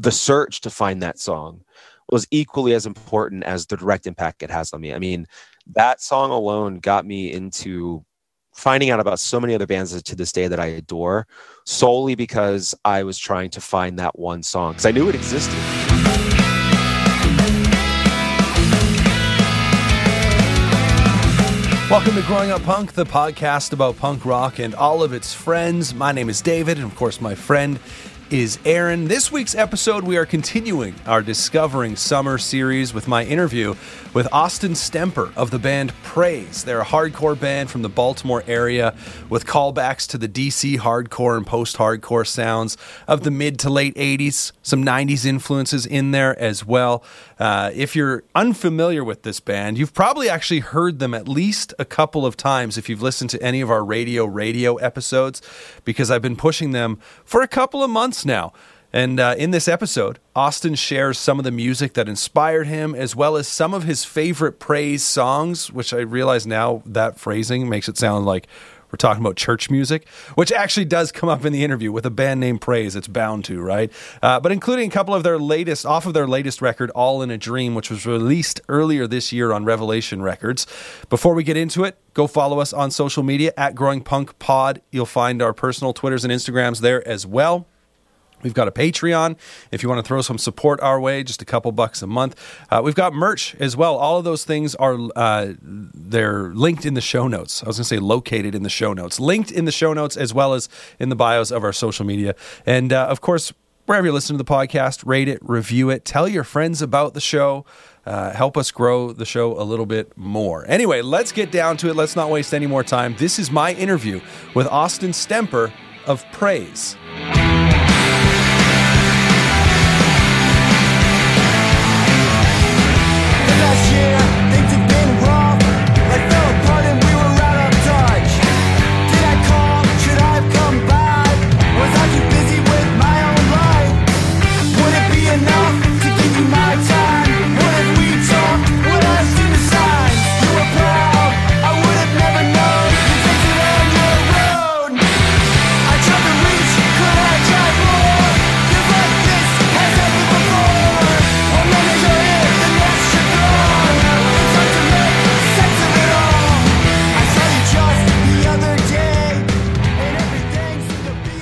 the search to find that song was equally as important as the direct impact it has on me. I mean, that song alone got me into finding out about so many other bands to this day that I adore solely because I was trying to find that one song because I knew it existed. Welcome to Growing Up Punk, the podcast about punk rock and all of its friends. My name is David, and of course, my friend is Aaron. This week's episode, we are continuing our Discovering Summer series with my interview with Austin Stemper of the band Praise. They're a hardcore band from the Baltimore area with callbacks to the DC hardcore and post hardcore sounds of the mid to late 80s, some 90s influences in there as well. Uh, if you're unfamiliar with this band, you've probably actually heard them at least a couple of times if you've listened to any of our radio radio episodes, because I've been pushing them for a couple of months now. And uh, in this episode, Austin shares some of the music that inspired him, as well as some of his favorite praise songs, which I realize now that phrasing makes it sound like we're talking about church music, which actually does come up in the interview with a band named Praise. It's bound to, right? Uh, but including a couple of their latest, off of their latest record, All in a Dream, which was released earlier this year on Revelation Records. Before we get into it, go follow us on social media at Growing Punk Pod. You'll find our personal Twitters and Instagrams there as well. We've got a Patreon if you want to throw some support our way, just a couple bucks a month. Uh, we've got merch as well. All of those things are uh, they're linked in the show notes. I was going to say located in the show notes, linked in the show notes as well as in the bios of our social media. And uh, of course, wherever you listen to the podcast, rate it, review it, tell your friends about the show. Uh, help us grow the show a little bit more. Anyway, let's get down to it. Let's not waste any more time. This is my interview with Austin Stemper of Praise.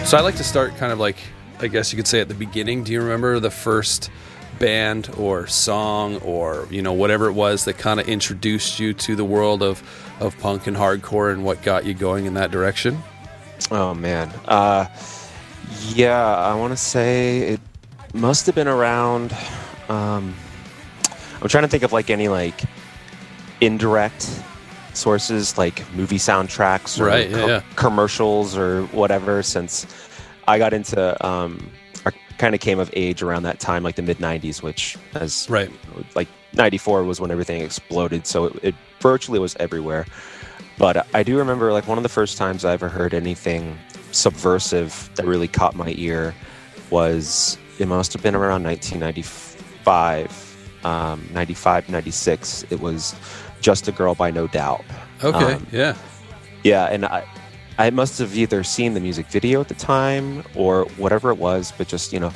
So I like to start kind of like, I guess you could say at the beginning. Do you remember the first band or song or you know whatever it was that kind of introduced you to the world of of punk and hardcore and what got you going in that direction? Oh man, uh, yeah, I want to say it must have been around. Um, I'm trying to think of like any like indirect sources like movie soundtracks or right, yeah, yeah. commercials or whatever since I got into um, I kind of came of age around that time like the mid 90s which as right. like 94 was when everything exploded so it, it virtually was everywhere. But I do remember like one of the first times I ever heard anything subversive that really caught my ear was it must have been around 1995 um, 95 96 it was just a Girl by No Doubt. Okay, um, yeah. Yeah, and I, I must have either seen the music video at the time or whatever it was, but just, you know,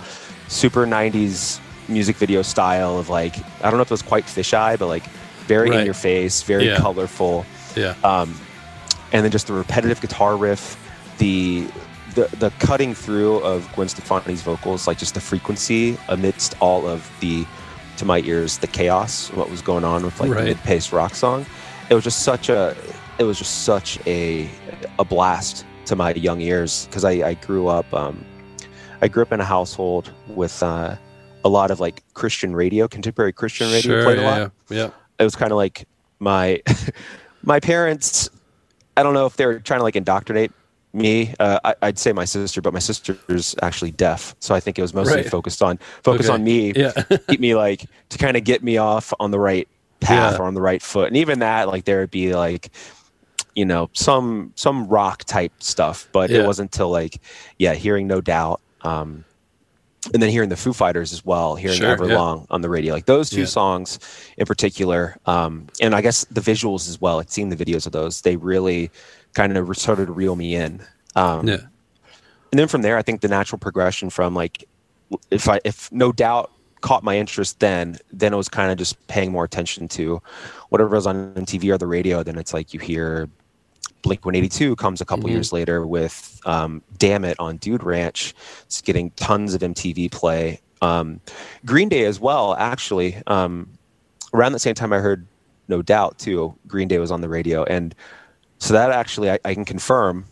super 90s music video style of like, I don't know if it was quite fisheye, but like very right. in your face, very yeah. colorful. Yeah. Um, and then just the repetitive guitar riff, the the, the cutting through of Gwen Stefani's vocals, like just the frequency amidst all of the to my ears the chaos, what was going on with like right. the mid-paced rock song. It was just such a, it was just such a, a blast to my young ears because I, I grew up, um, I grew up in a household with uh, a lot of like Christian radio, contemporary Christian radio sure, played a lot. Yeah, yeah. It was kind of like my, my parents. I don't know if they were trying to like indoctrinate me. Uh, I, would say my sister, but my sister's actually deaf, so I think it was mostly right. focused on focus okay. on me, yeah. keep me like to kind of get me off on the right path yeah. or on the right foot. And even that, like there would be like, you know, some some rock type stuff, but yeah. it wasn't until like, yeah, hearing No Doubt, um, and then hearing the Foo Fighters as well, hearing sure, Everlong yeah. on the radio, like those two songs in particular, um, and I guess the visuals as well. Like seeing the videos of those, they really kind of started to reel me in. Um, yeah. And then from there, I think the natural progression from like if I if no doubt caught my interest then, then it was kind of just paying more attention to whatever was on MTV or the radio. Then it's like you hear Blink 182 comes a couple mm-hmm. years later with um, Dammit on Dude Ranch. It's getting tons of MTV play. Um, Green Day as well, actually. Um, around the same time, I heard No Doubt too. Green Day was on the radio. And so that actually, I, I can confirm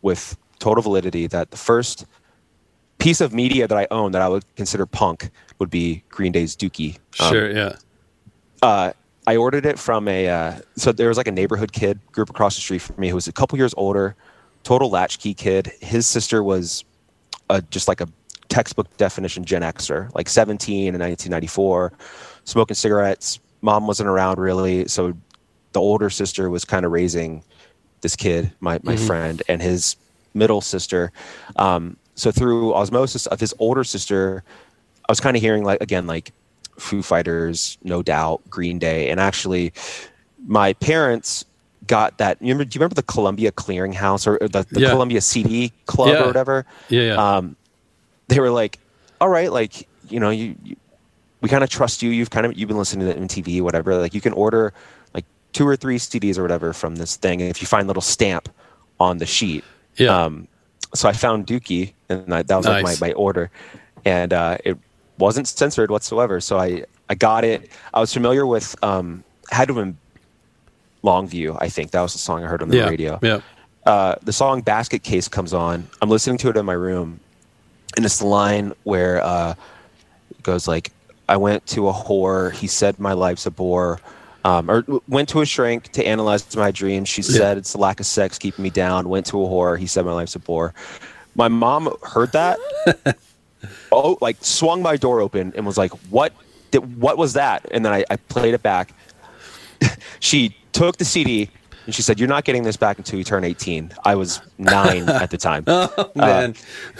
with total validity that the first piece of media that I own that I would consider punk would be Green Day's Dookie. Um, sure, yeah. Uh, I ordered it from a uh, so there was like a neighborhood kid group across the street from me who was a couple years older, total latchkey kid. His sister was a, just like a textbook definition Gen Xer, like 17 in 1994, smoking cigarettes. Mom wasn't around really, so the older sister was kind of raising this kid, my my mm-hmm. friend, and his middle sister. Um, so through osmosis of his older sister, I was kind of hearing like again like Foo Fighters, No Doubt, Green Day, and actually, my parents got that. You remember? Do you remember the Columbia Clearinghouse or the, the yeah. Columbia CD Club yeah. or whatever? Yeah, yeah. Um, they were like, "All right, like you know, you, you we kind of trust you. You've kind of you've been listening to MTV, whatever. Like you can order two or three CDs or whatever from this thing, and if you find a little stamp on the sheet, yeah. Um, so I found Dookie, and I, that was nice. like my, my order, and uh, it wasn't censored whatsoever. So I, I got it. I was familiar with um, had to been Longview. I think that was the song I heard on the yeah, radio. Yeah. Uh, the song Basket Case comes on. I'm listening to it in my room, and it's the line where uh, it goes like, "I went to a whore. He said my life's a bore." Um, or went to a shrink to analyze my dreams. She yeah. said it's the lack of sex keeping me down. Went to a whore. He said my life's a bore. My mom heard that oh, like swung my door open and was like, "What? Did, what was that?" And then I, I played it back. she took the CD and she said, "You're not getting this back until you turn 18." I was nine at the time. Oh uh, man!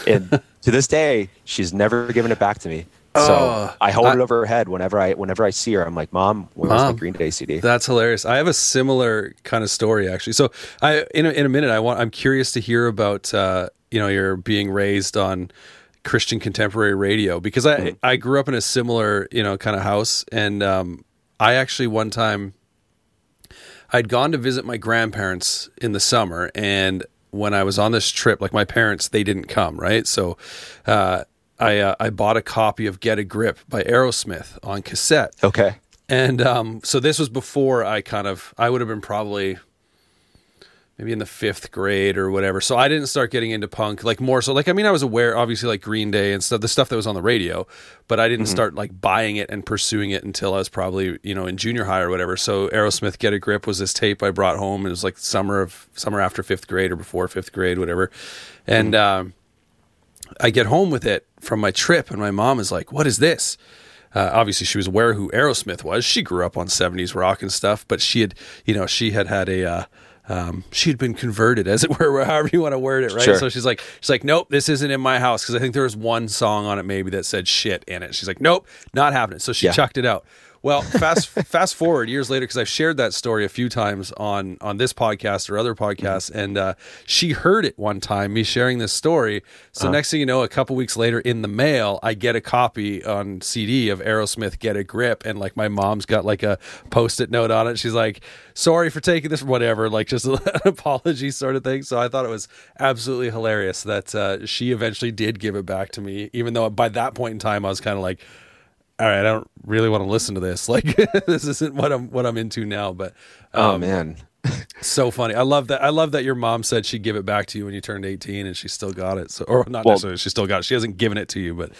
Uh, and to this day, she's never given it back to me. So oh, I hold I, it over her head whenever I whenever I see her. I'm like, "Mom, where's Mom, the Green Day CD?" That's hilarious. I have a similar kind of story actually. So I in a, in a minute, I want I'm curious to hear about uh, you know you're being raised on Christian contemporary radio because I mm-hmm. I grew up in a similar you know kind of house and um, I actually one time I'd gone to visit my grandparents in the summer and when I was on this trip like my parents they didn't come right so uh, I uh, I bought a copy of Get a Grip by Aerosmith on cassette okay and um, so this was before I kind of I would have been probably maybe in the fifth grade or whatever. So I didn't start getting into punk like more so like I mean I was aware obviously like Green Day and stuff the stuff that was on the radio, but I didn't mm-hmm. start like buying it and pursuing it until I was probably you know in junior high or whatever. So Aerosmith Get a Grip was this tape I brought home. It was like summer of summer after fifth grade or before fifth grade whatever, and mm-hmm. um, I get home with it from my trip and my mom is like, "What is this?" Uh, obviously she was aware who Aerosmith was. She grew up on 70s rock and stuff, but she had, you know, she had had a, uh, um, she had been converted, as it were, however you want to word it, right? Sure. So she's like, she's like, nope, this isn't in my house because I think there was one song on it maybe that said shit in it. She's like, nope, not happening. So she yeah. chucked it out. Well, fast fast forward years later because I've shared that story a few times on on this podcast or other podcasts, mm-hmm. and uh, she heard it one time me sharing this story. So uh-huh. next thing you know, a couple weeks later in the mail, I get a copy on CD of Aerosmith "Get a Grip," and like my mom's got like a post-it note on it. She's like, "Sorry for taking this, whatever," like just an apology sort of thing. So I thought it was absolutely hilarious that uh, she eventually did give it back to me, even though by that point in time I was kind of like all right, I don't really want to listen to this. Like this isn't what I'm what I'm into now. But oh, um, oh man, so funny. I love that. I love that your mom said she'd give it back to you when you turned 18, and she still got it. So, or not well, necessarily, she still got it. She hasn't given it to you, but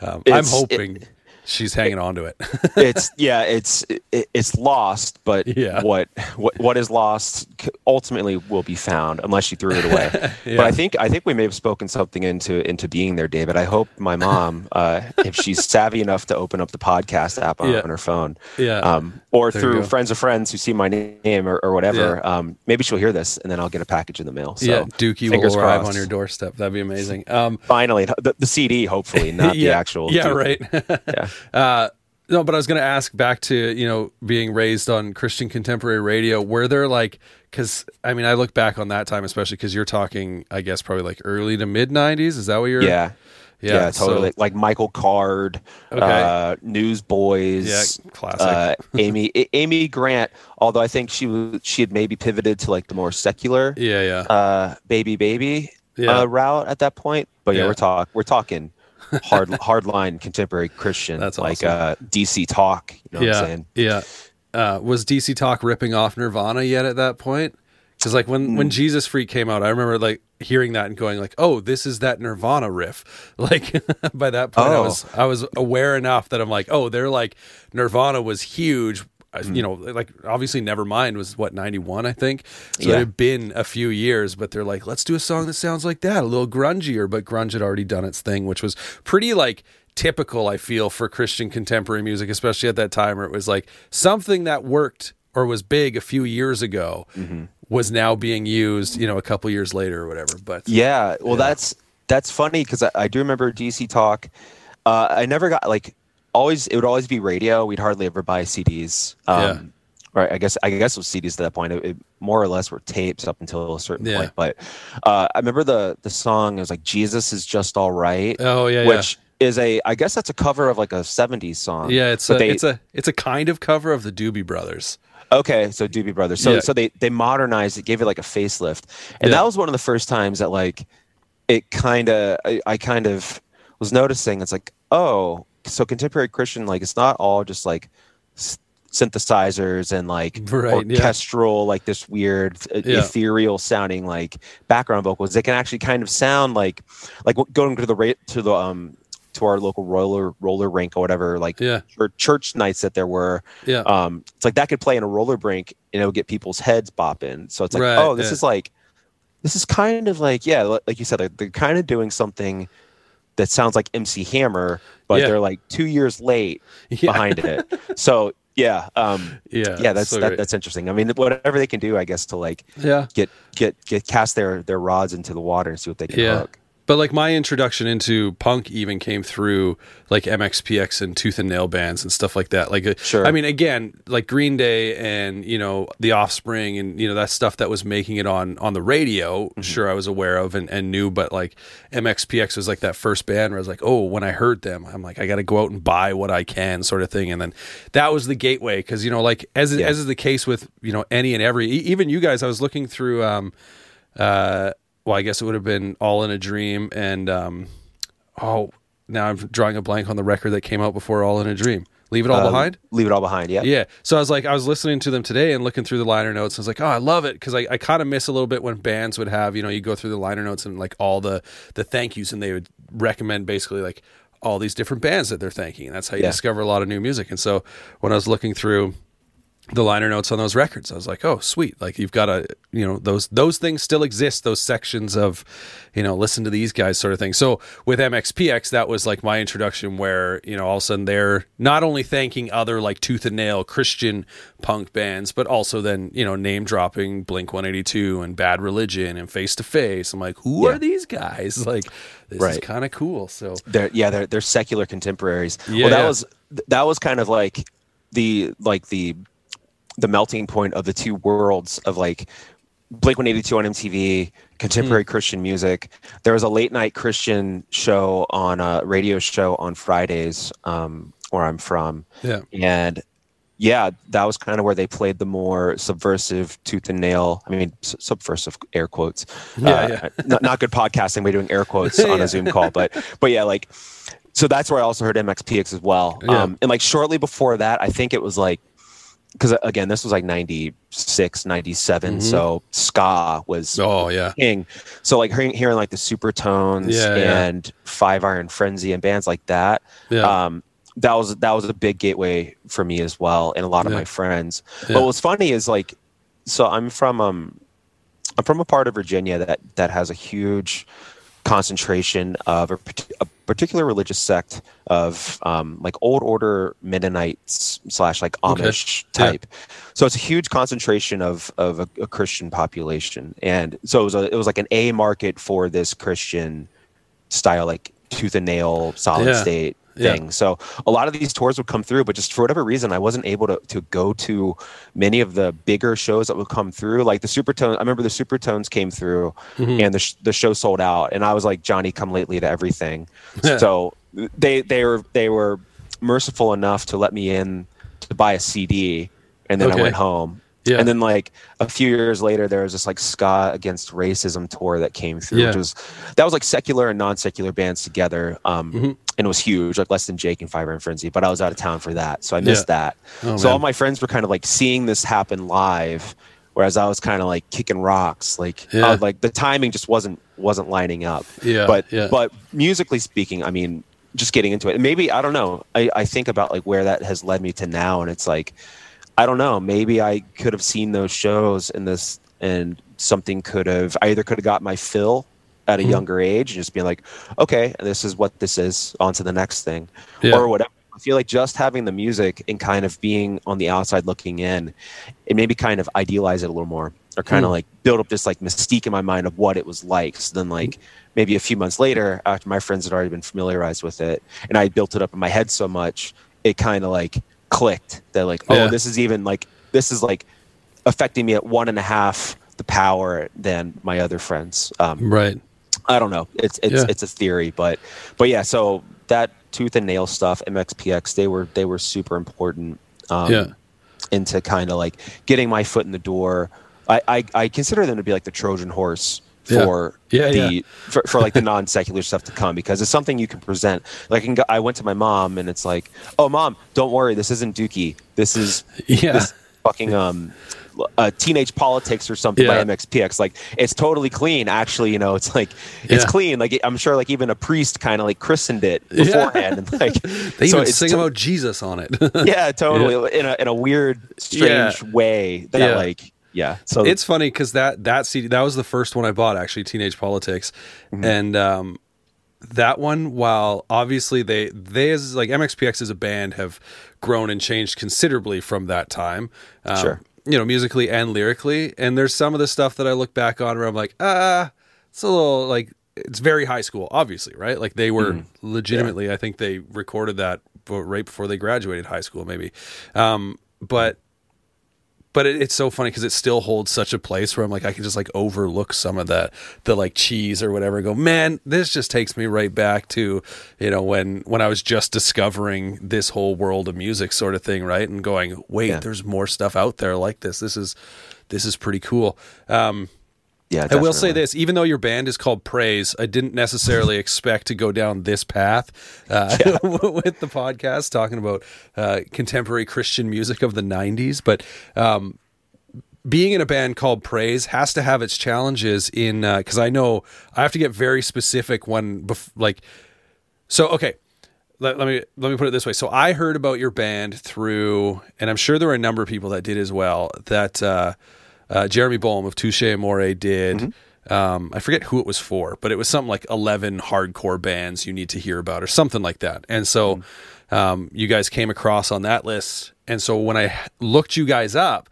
um, I'm hoping. It, she's hanging on to it. it's yeah, it's it, it's lost, but yeah. what what what is lost ultimately will be found unless you threw it away. yeah. But I think I think we may have spoken something into into being there, David. I hope my mom, uh, if she's savvy enough to open up the podcast app on, yeah. on her phone, yeah, um, or there through friends of friends who see my name or, or whatever, yeah. um, maybe she'll hear this and then I'll get a package in the mail. So, yeah, Dookie will arrive crossed. on your doorstep. That'd be amazing. Um, Finally, the, the, CD, hopefully, not the actual. Yeah, right. yeah. Uh, no, but I was going to ask back to you know being raised on Christian contemporary radio. Were there like because I mean I look back on that time especially because you're talking I guess probably like early to mid '90s. Is that what you're? Yeah. Yeah, Yeah, so- totally. like Michael Card, Okay. uh, Newsboys, Yeah, classic. uh, Amy Amy Grant. Although I think she was she had maybe pivoted to like the more secular yeah, yeah. uh, baby baby Yeah. uh, route at that point. But yeah, Yeah. we're talk we're talking hard hardline contemporary Christian. That's like uh, DC talk. You know what I'm yeah, saying? yeah. Uh, was DC Talk ripping off Nirvana yet at that point? Because like when Mm. when Jesus Freak came out, I remember like hearing that and going like, "Oh, this is that Nirvana riff." Like by that point, I Oh. was I was aware enough that I'm like, "Oh, they're like Nirvana was huge." Uh, Mm. You know, like obviously Nevermind was what 91, I think. So Yeah. it had been a few years, but they're like, let's do a song that sounds like that, a little grungier. But grunge had already done its thing, which was pretty like typical, I feel, for Christian contemporary music, especially at that time where it was like something that worked or was big a few years ago Mm-hmm. was now being used, you know, a couple years later or whatever. But Yeah, well, Yeah. that's that's funny because I, I do remember DC Talk. Uh, I never got like always. It would always be radio. We'd hardly ever buy CDs. Um, Yeah. Right. I guess I guess it was CDs at that point. It, it more or less were tapes up until a certain Yeah. point. But uh, I remember the the song. It was like Jesus is just all right. Oh, yeah, yeah. which is a I guess that's a cover of like a '70s song. yeah, it's But a, they- it's a it's a kind of cover of the Doobie Brothers. Okay, so Doobie Brothers. So Yeah. so they they modernized it, gave it like a facelift, and Yeah. that was one of the first times that like it kind of I, I kind of was noticing it's like oh so contemporary Christian like it's not all just like s- synthesizers and like Right, yeah. orchestral like this weird uh, Yeah. ethereal sounding like background vocals. They can actually kind of sound like like going to the ra- to the um to our local roller roller rink or whatever like Yeah. or church nights that there were Yeah. um, it's like that could play in a roller rink and it would get people's heads bopping. So it's like, Right, oh, this yeah. is like, this is kind of like, yeah, like you said, like, they're kind of doing something that sounds like MC Hammer, but Yeah. they're like two years late Yeah. behind it. So yeah, um, Yeah. yeah, that's so that, that's interesting. I mean, whatever they can do, I guess, to like yeah. get get get cast their their rods into the water and see what they can Yeah. hook. But like my introduction into punk even came through like MXPX and Tooth and Nail bands and stuff like that. Like, uh, Sure. I mean, again, like Green Day and you know The Offspring and you know that stuff that was making it on on the radio. Mm-hmm. Sure, I was aware of and, and knew, but like MXPX was like that first band where I was like, oh, when I heard them, I'm like, I got to go out and buy what I can, sort of thing. And then that was the gateway because you know, like as Yeah. as is the case with you know any and every, even you guys, I was looking through. um uh, well, I guess it would have been All in a Dream and um, oh, now I'm drawing a blank on the record that came out before All in a Dream. Leave it all Uh, behind. Leave it all behind. Yeah. Yeah. So I was like, I was listening to them today and looking through the liner notes. I was like, oh, I love it because I, I kind of miss a little bit when bands would have, you know, you go through the liner notes and like all the the thank yous, and they would recommend basically like all these different bands that they're thanking, and that's how you Yeah. discover a lot of new music. And so when I was looking through the liner notes on those records. I was like, oh, sweet. Like you've got a, you know, those those things still exist. Those sections of, you know, listen to these guys sort of thing. So with MXPX, that was like my introduction, where you know all of a sudden they're not only thanking other like Tooth and Nail Christian punk bands, but also then you know name dropping Blink One Eighty Two and Bad Religion and Face to Face. I'm like, who Yeah. are these guys? Like this is kind of cool. So they're yeah they're they're secular contemporaries Yeah, well that yeah. was that was kind of like the like the the melting point of the two worlds of like blink 182 on mtv contemporary Hmm. christian music there was a late night christian show on a radio show on fridays um where i'm from yeah, and yeah that was kind of where they played the more subversive tooth and nail i mean s- subversive air quotes Yeah, Uh, yeah. not, not good podcasting We're doing air quotes on Yeah. a zoom call but but yeah like so that's where i also heard mxpx as well Yeah. um and like shortly before that i think it was like because again this was like 96 97 so ska was Mm-hmm. oh yeah, king. So like hearing, hearing like the Supertones Yeah, yeah. and Five Iron Frenzy and bands like that. yeah, Um, that was that was a big gateway for me as well, and a lot of Yeah. my friends. Yeah. But what's funny is like, so I'm from um, I'm from a part of Virginia that that has a huge concentration of a, a particular religious sect of um, like old order Mennonites slash like Okay. Amish Yeah. type. So it's a huge concentration of of a, a Christian population, and so it was a, it was like an A market for this Christian style, like tooth and nail, solid Yeah. state Yeah. thing. So a lot of these tours would come through, but just for whatever reason, I wasn't able to to go to many of the bigger shows that would come through. Like the Supertones, I remember the Supertones came through, Mm-hmm. and the sh- the show sold out, and I was like Johnny come lately to everything. so they they were they were merciful enough to let me in to buy a CD, and then Okay. I went home. Yeah. And then like a few years later, there was this like ska against racism tour that came through, Yeah. which was that was like secular and non-secular bands together, um, Mm-hmm. and it was huge, like less than Jake and Five Iron Frenzy. But I was out of town for that, so I missed Yeah. that. Oh, so all my friends were kind of like seeing this happen live, whereas I was kind of like kicking rocks, like Yeah. I was, like the timing just wasn't wasn't lining up. Yeah, but yeah. but musically speaking, I mean, just getting into it, and maybe I don't know. I, I think about like where that has led me to now, and it's like I don't know. Maybe I could have seen those shows and this, and something could have. I either could have got my fill at a Mm-hmm. younger age and just being like, okay, this is what this is. On to the next thing, Yeah. or whatever. I feel like just having the music and kind of being on the outside looking in, it maybe kind of idealize it a little more, or kind Hmm. of like build up this like mystique in my mind of what it was like. So then, like maybe a few months later, after my friends had already been familiarized with it, and I built it up in my head so much, it kind of like clicked that like, oh, Yeah. this is even like this is like affecting me at one and a half the power than my other friends. Um, Right. I don't know. It's it's Yeah. it's a theory, but but yeah. So that tooth and nail stuff, MXPX, they were they were super important. Um, Yeah. Into kind of like getting my foot in the door. I, I I consider them to be like the Trojan horse. For Yeah, the yeah. For, for like the non secular stuff to come because it's something you can present. Like I, can go, I went to my mom and it's like, oh mom, don't worry, this isn't Dookie. This is Yeah. this fucking um uh, teenage politics or something Yeah. by MXPX. Like it's totally clean. Actually, you know, it's like it's Yeah. clean. Like I'm sure, like even a priest kind of like christened it Yeah. beforehand, and like They so even sing to- about Jesus on it. yeah, totally in a in a weird, strange way. That Yeah. like yeah. So it's funny because that that CD that was the first one I bought actually, Teenage Politics, Mm-hmm. and um, that one while obviously they they as like MXPX as a band have grown and changed considerably from that time. Um, Sure. You know, musically and lyrically, and there's some of the stuff that I look back on where I'm like, ah, it's a little like it's very high school, obviously, right? Like they were legitimately, I think they recorded that right before they graduated high school, maybe. Um, but but it, it's so funny because it still holds such a place where I'm like I can just like overlook some of the the like cheese or whatever. and Go man, this just takes me right back to you know when when I was just discovering this whole world of music sort of thing, right? And going, wait, Yeah. there's more stuff out there like this. This is this is pretty cool. Um, yeah, I will say this: even though your band is called Praise, I didn't necessarily expect to go down this path uh, with the podcast, talking about uh, contemporary Christian music of the '90s. But um, being in a band called Praise has to have its challenges in because I know I have to get very specific when, bef- like, so okay. Let, let me let me put it this way. So I heard about your band through, and I'm sure there were a number of people that did as well. That uh, uh, Jeremy Bolm of Touche Amore did. Um, I forget who it was for, but it was something like 11 hardcore bands you need to hear about, or something like that. And so um, you guys came across on that list. And so when I looked you guys up,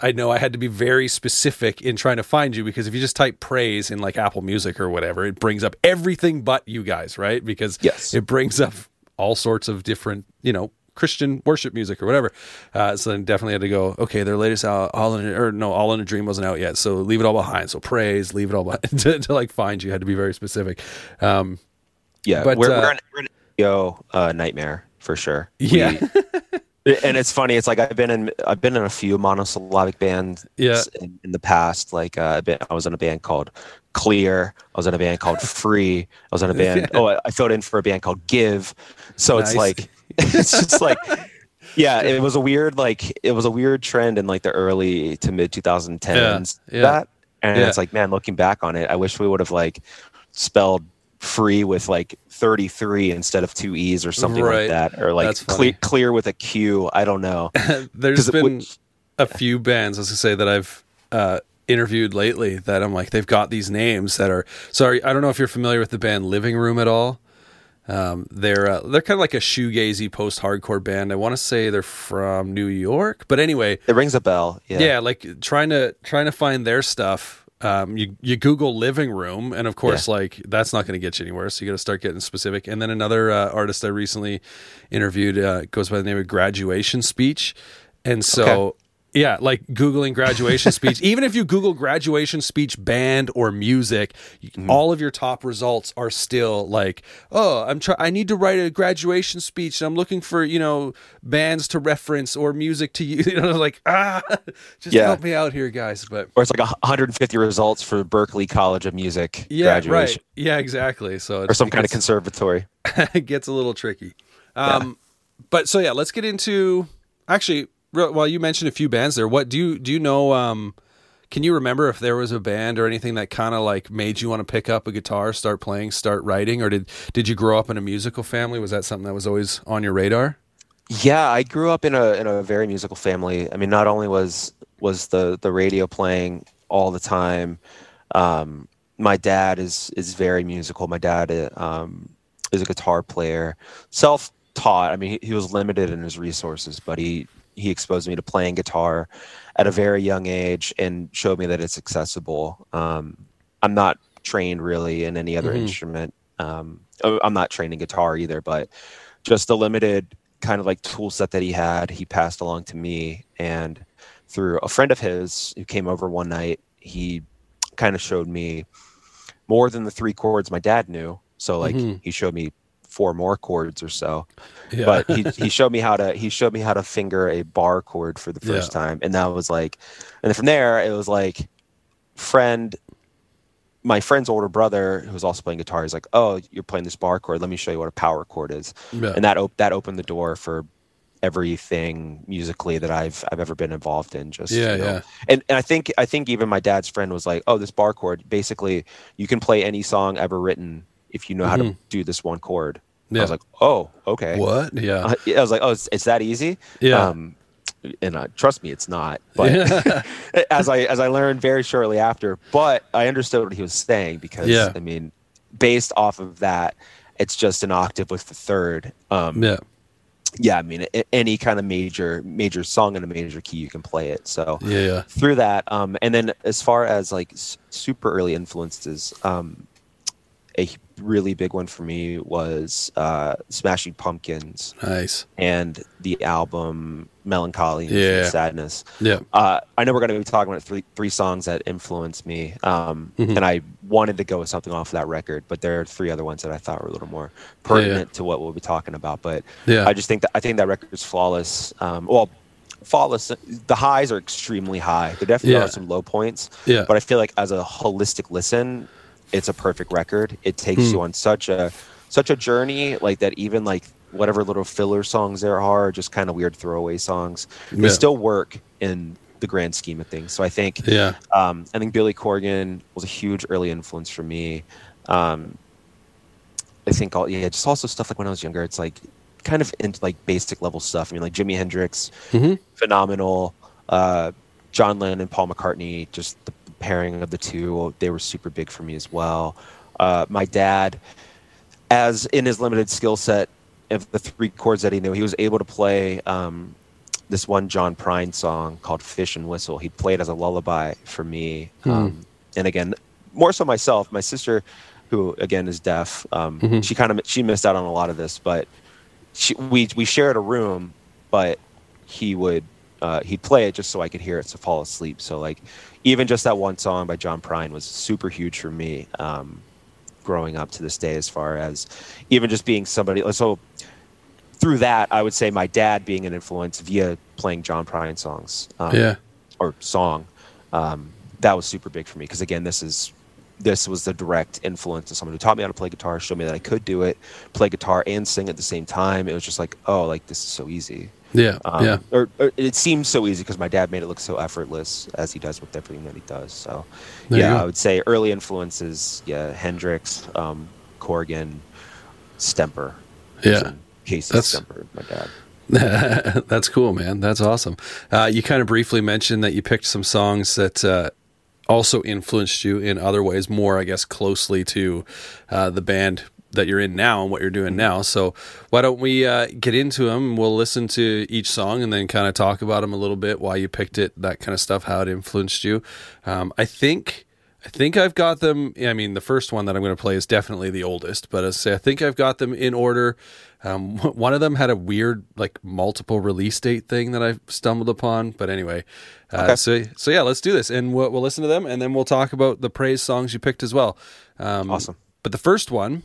I know I had to be very specific in trying to find you because if you just type praise in like Apple Music or whatever, it brings up everything but you guys, right? Because Yes. it brings up all sorts of different, you know, Christian worship music or whatever. Uh, so then definitely had to go. Okay, their latest out, all in or no, all in a dream wasn't out yet. So leave it all behind. So praise, leave it all behind to, to like find you had to be very specific. Um, yeah, but, we're, uh, we're, an, we're an uh, nightmare for sure. Yeah. We- and it's funny. It's like I've been in I've been in a few monosyllabic bands Yeah. in, in the past. Like uh, been, I was in a band called Clear. I was in a band called Free. I was in a band. Oh, I, I filled in for a band called Give. So Nice. it's like it's just like yeah. It was a weird like it was a weird trend in like the early to mid 2010s. Yeah, yeah. That and Yeah. it's like man, looking back on it, I wish we would have like spelled free with like 33 instead of two e's or something Right. like that or like clear, clear with a q i don't know there's been a few bands, as I say, that I've uh, interviewed lately that I'm like, they've got these names that are. Sorry, I don't know if you're familiar with the band Living Room at all. Um, they're uh, they're kind of like a shoegazy post-hardcore band. I want to say they're from New York, but anyway, it rings a bell yeah yeah. like trying to trying to find their stuff um, you you Google living room, and of course, yeah. like that's not going to get you anywhere. So you got to start getting specific. And then another uh, artist I recently interviewed uh, goes by the name of Graduation Speech, and so. Okay yeah, like Googling graduation speech. Even if you Google graduation speech band or music, mm. all of your top results are still like, oh, I'm trying. I need to write a graduation speech. and I'm looking for you know bands to reference or music to use. You know, like ah, just yeah. help me out here, guys. But or it's like 150 results for Berklee College of Music. Yeah, right. Yeah, exactly. So or some kind of conservatory. it gets a little tricky. Um, yeah. But so yeah, let's get into actually well, you mentioned a few bands there. What do you do? You know? Um, can you remember if there was a band or anything that kind of like made you want to pick up a guitar, start playing, start writing, or did did you grow up in a musical family? Was that something that was always on your radar? Yeah, I grew up in a in a very musical family. I mean, not only was was the the radio playing all the time. Um, my dad is is very musical. My dad um, is a guitar player, self taught. I mean, he, he was limited in his resources, but he he exposed me to playing guitar at a very young age and showed me that it's accessible. Um, I'm not trained really in any other mm-hmm. instrument. Um, oh, I'm not trained in guitar either, but just the limited kind of like tool set that he had, he passed along to me. And through a friend of his who came over one night, he kind of showed me more than the three chords my dad knew. So like mm-hmm. he showed me four more chords or so. Yeah. But he, he showed me how to he showed me how to finger a bar chord for the first yeah. time, and that was like, and then from there it was like, friend, my friend's older brother who was also playing guitar. He's like, oh, you're playing this bar chord. Let me show you what a power chord is, yeah. and that op- that opened the door for everything musically that I've I've ever been involved in. Just yeah, you know. yeah. And and I think I think even my dad's friend was like, oh, this bar chord. Basically, you can play any song ever written if you know mm-hmm. how to mm-hmm. do this one chord. Yeah. I was like, oh, okay. What? Yeah. Uh, I was like, oh, it's, it's that easy. Yeah. Um, and uh, trust me, it's not. But as I as I learned very shortly after, but I understood what he was saying because yeah. I mean, based off of that, it's just an octave with the third. Um, yeah. Yeah, I mean, any kind of major major song in a major key, you can play it. So yeah, yeah. through that, um, and then as far as like super early influences, um, a really big one for me was uh, Smashing Pumpkins. Nice. And the album Mellon Collie and yeah. Sadness. Yeah. Uh, I know we're going to be talking about three three songs that influenced me, um, mm-hmm. and I wanted to go with something off of that record, but there are three other ones that I thought were a little more pertinent yeah. to what we'll be talking about. But yeah. I just think that I think that record is flawless. Um, well, flawless. The highs are extremely high. There definitely yeah. are some low points. Yeah. But I feel like as a holistic listen, it's a perfect record. It takes hmm. you on such a such a journey, like that. Even like whatever little filler songs there are, just kind of weird throwaway songs, they still work in the grand scheme of things. So I think, yeah, um, I think Billy Corgan was a huge early influence for me. Um, I think all yeah, just also stuff like when I was younger, it's like kind of into like basic level stuff. I mean, like Jimi Hendrix, mm-hmm. phenomenal. Uh, John Lennon and Paul McCartney, just the pairing of the two. They were super big for me as well. Uh, my dad, as in his limited skill set of the three chords that he knew, he was able to play um, this one John Prine song called "Fish and Whistle." He played as a lullaby for me, hmm. um, and again, more so myself. My sister, who again is deaf, um, mm-hmm. she kind of she missed out on a lot of this, but she, we we shared a room, but he would uh, he'd play it just so I could hear it to fall asleep. So like even just that one song by John Prine was super huge for me um, growing up to this day. As far as even just being somebody, so through that, I would say my dad being an influence via playing John Prine songs, um, yeah, or song. Um, that was super big for me because again, this is this was the direct influence of someone who taught me how to play guitar, showed me that I could do it, play guitar and sing at the same time. It was just like, oh, like this is so easy. Yeah, um, yeah. Or, or, it seems so easy because my dad made it look so effortless as he does with everything that he does. So, there yeah, I would say early influences. Yeah, Hendrix, um, Corgan, Stemper. Yeah, Casey That's... Stemper, my dad. That's cool, man. That's awesome. Uh, you kind of briefly mentioned that you picked some songs that uh, also influenced you in other ways, more, I guess, closely to uh, the band that you're in now and what you're doing now. So why don't we uh, get into them? We'll listen to each song and then kind of talk about them a little bit, why you picked it, that kind of stuff, how it influenced you. Um, I think I think I've got them. I mean, the first one that I'm going to play is definitely the oldest, but I say I think I've got them in order. Um, one of them had a weird, like, multiple release date thing that I stumbled upon. But anyway, uh, okay. so so yeah, let's do this, and we'll, we'll, listen to them, and then we'll talk about the praise songs you picked as well. Um, awesome. But the first one,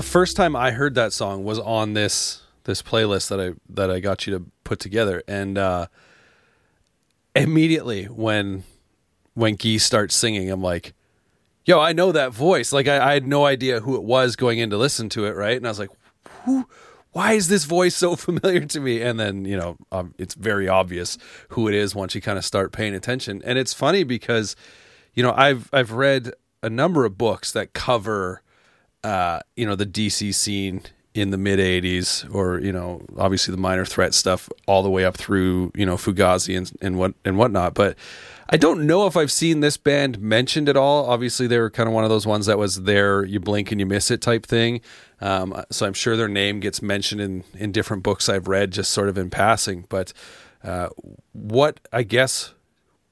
first time I heard that song was on this this playlist that I that I got you to put together, and uh, immediately when when Guy starts singing, I'm like, "Yo, I know that voice!" Like I, I had no idea who it was going in to listen to it, right? And I was like, "Who?" Why is this voice so familiar to me? And then, you know, um, it's very obvious who it is once you kind of start paying attention. And it's funny because, you know, I've I've read a number of books that cover uh, you know, the DC scene in the mid 80s or you know obviously the minor threat stuff all the way up through you know fugazi and, and what and whatnot. But i don't know if i've seen this band mentioned at all. Obviously they were kind of one of those ones that was there you blink and you miss it type thing. Um, so i'm sure their name gets mentioned in in different books i've read just sort of in passing. But uh, what i guess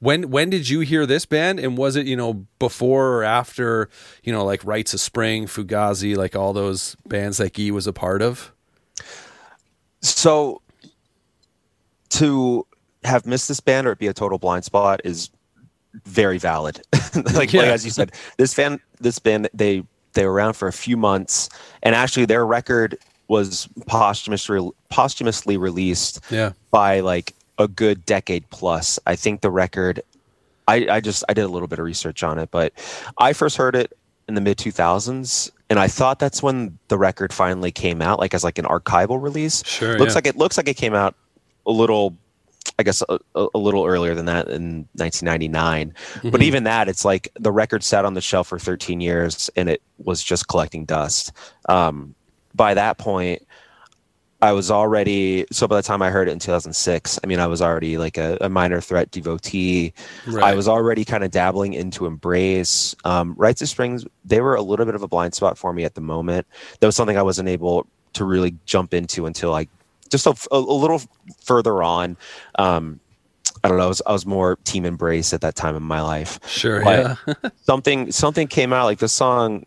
when when did you hear this band and was it you know before or after you know like rites of spring fugazi like all those bands that Guy was a part of so to have missed this band or it be a total blind spot is very valid like, yeah. like as you said this fan this band they they were around for a few months and actually their record was posthumously posthumously released yeah. by like a good decade plus. I think the record, I, I just I did a little bit of research on it, but I first heard it in the mid 2000s and I thought that's when the record finally came out, like as like an archival release. Sure, looks yeah. like it looks like it came out a little, I guess a, a little earlier than that in 1999. Mm-hmm. But even that, it's like the record sat on the shelf for 13 years and it was just collecting dust. Um, by that point, I was already so by the time I heard it in 2006, I mean I was already like a, a minor threat devotee. Right. I was already kind of dabbling into embrace. Um, Rites of Springs, they were a little bit of a blind spot for me at the moment. That was something I wasn't able to really jump into until I just a, a, a little further on. Um, I don't know. I was, I was more team embrace at that time in my life. Sure. But yeah. something something came out like this song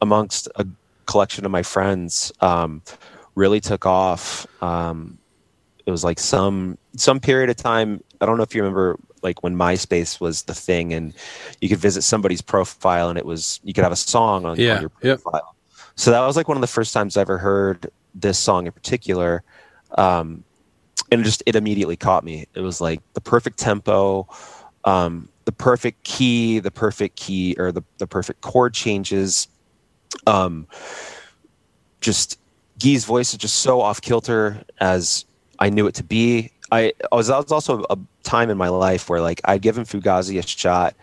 amongst a collection of my friends. Um, really took off. Um, it was like some some period of time. I don't know if you remember like when MySpace was the thing, and you could visit somebody's profile, and it was you could have a song on, yeah, on your profile. Yep. So that was like one of the first times I ever heard this song in particular, um, and it just it immediately caught me. It was like the perfect tempo. Um, the perfect key, the perfect key or the, the perfect chord changes. Um, just Guy's voice is just so off kilter as I knew it to be. I, I was, that was also a time in my life where like I'd given Fugazi a shot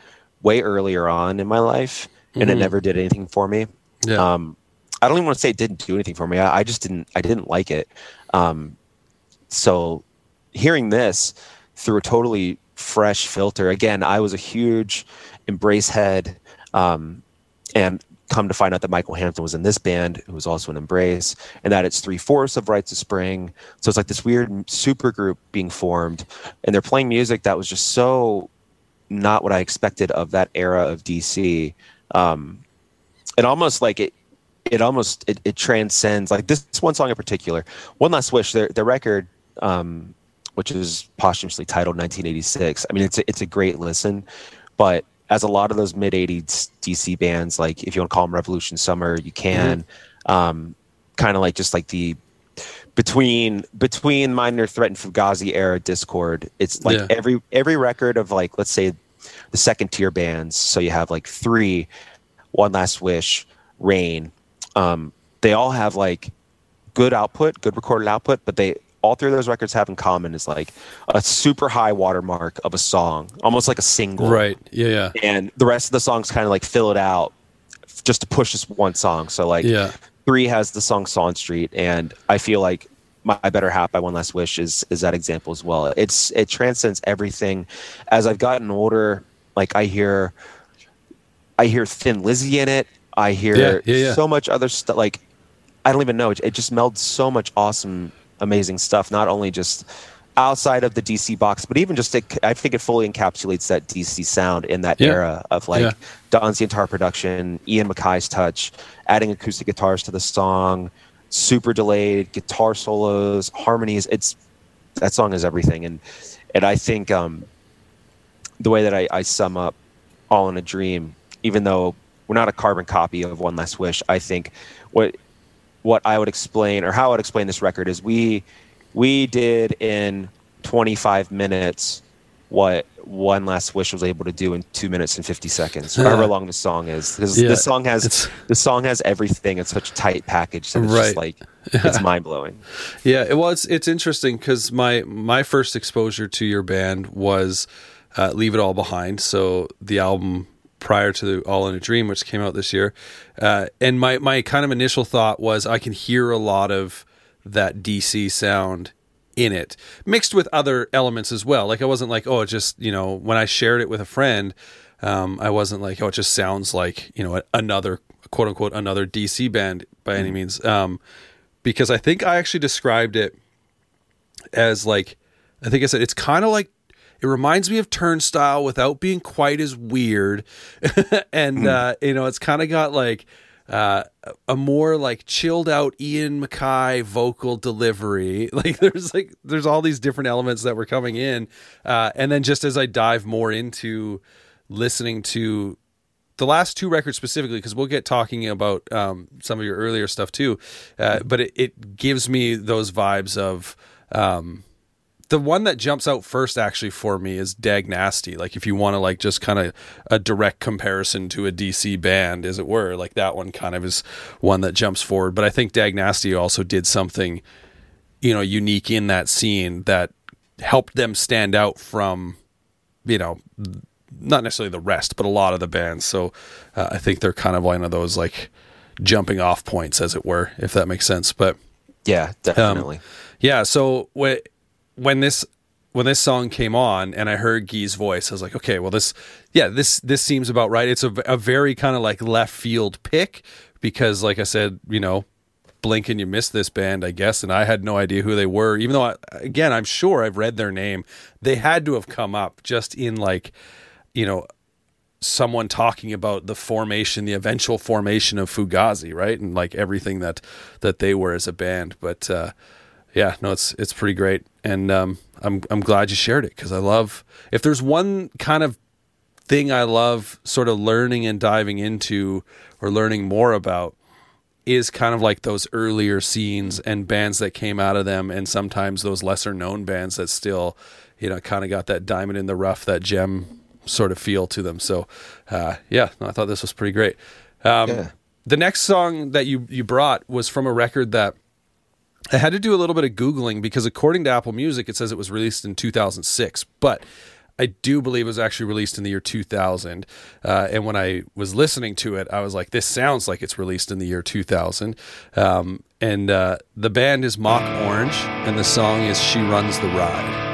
way earlier on in my life and mm-hmm. it never did anything for me. Yeah. Um, I don't even want to say it didn't do anything for me. I, I just didn't, I didn't like it. Um, so hearing this through a totally fresh filter, again, I was a huge embrace head. Um, and come to find out that Michael Hampton was in this band, who was also in Embrace, and that it's three fourths of Rites of Spring. So it's like this weird super group being formed, and they're playing music that was just so not what I expected of that era of DC. Um, it almost like it, it almost it, it transcends like this one song in particular. One Last Wish, their their record. Um, which is posthumously titled 1986. I mean, it's a, it's a great listen, but as a lot of those mid 80s DC bands, like if you want to call them Revolution Summer, you can. Mm-hmm. Um, kind of like just like the between between Minor Threat and Fugazi era Dischord. It's like yeah. every every record of like let's say the second tier bands. So you have like three, One Last Wish, Rain. Um, they all have like good output, good recorded output, but they all three of those records have in common is like a super high watermark of a song, almost like a single. Right. Yeah. Yeah. And the rest of the songs kind of like fill it out just to push this one song. So like yeah. three has the song Swan Street, and I feel like my better half by one last wish is is that example as well it's it transcends everything as i've gotten older like i hear i hear thin lizzy in it i hear yeah, yeah, yeah. so much other stuff like i don't even know it, it just melds so much awesome amazing stuff. Not only just outside of the DC box, but even just it, I think it fully encapsulates that DC sound in that yeah. era of like yeah. Don's entire production, Ian MacKaye's touch, adding acoustic guitars to the song, super delayed guitar solos, harmonies. It's that song is everything, and and I think um, the way that I, I sum up All in a Dream, even though we're not a carbon copy of One Last Wish, I think what what I would explain or how I would explain this record is we we did in 25 minutes what one last wish was able to do in two minutes and 50 seconds however long the song is. Because yeah, the song has the song has everything. It's such a tight package that it's right. just like it's mind-blowing. Yeah well it's it's interesting because my my first exposure to your band was uh, leave it all behind. So the album prior to All in a Dream, which came out this year. Uh, and my my kind of initial thought was I can hear a lot of that DC sound in it, mixed with other elements as well. Like I wasn't like, oh, it just you know when I shared it with a friend, um, I wasn't like, oh, it just sounds like you know another quote unquote another DC band by any mm-hmm. means. Um, because I think I actually described it as like I think I said it's kind of like it reminds me of Turnstile without being quite as weird, and mm. uh, you know, it's kind of got like uh, a more like chilled out Ian MacKaye vocal delivery. Like there's like there's all these different elements that were coming in, uh, and then just as I dive more into listening to the last two records specifically, because we'll get talking about um, some of your earlier stuff too, uh, but it, it, gives me those vibes of. Um, the one that jumps out first actually for me is Dag Nasty. Like if you want to like just kind of a direct comparison to a DC band, as it were, like that one kind of is one that jumps forward. But I think Dag Nasty also did something, you know, unique in that scene that helped them stand out from, you know, not necessarily the rest, but a lot of the bands. So uh, I think they're kind of one of those like jumping off points, as it were, if that makes sense. But yeah, definitely. Um, yeah. So what when this when this song came on and I heard Guy's voice, I was like, okay, well this, yeah, this this seems about right. It's a, a very kind of like left field pick because, like I said, you know, blink and you miss this band, I guess, and I had no idea who they were. Even though, I, again, I'm sure I've read their name, they had to have come up just in like, you know, someone talking about the formation, the eventual formation of Fugazi, right, and like everything that that they were as a band, but. uh yeah, no, it's it's pretty great, and um, I'm I'm glad you shared it because I love if there's one kind of thing I love sort of learning and diving into or learning more about is kind of like those earlier scenes and bands that came out of them and sometimes those lesser known bands that still you know kind of got that diamond in the rough that gem sort of feel to them. So, uh, yeah, I thought this was pretty great. Um, yeah. The next song that you you brought was from a record that I had to do a little bit of googling because according to Apple Music, it says it was released in 2006, but I do believe it was actually released in the year 2000. Uh, and when I was listening to it, I was like, this sounds like it's released in the year 2000. Um, and uh, the band is Mock Orange, and the song is She Runs the Ride.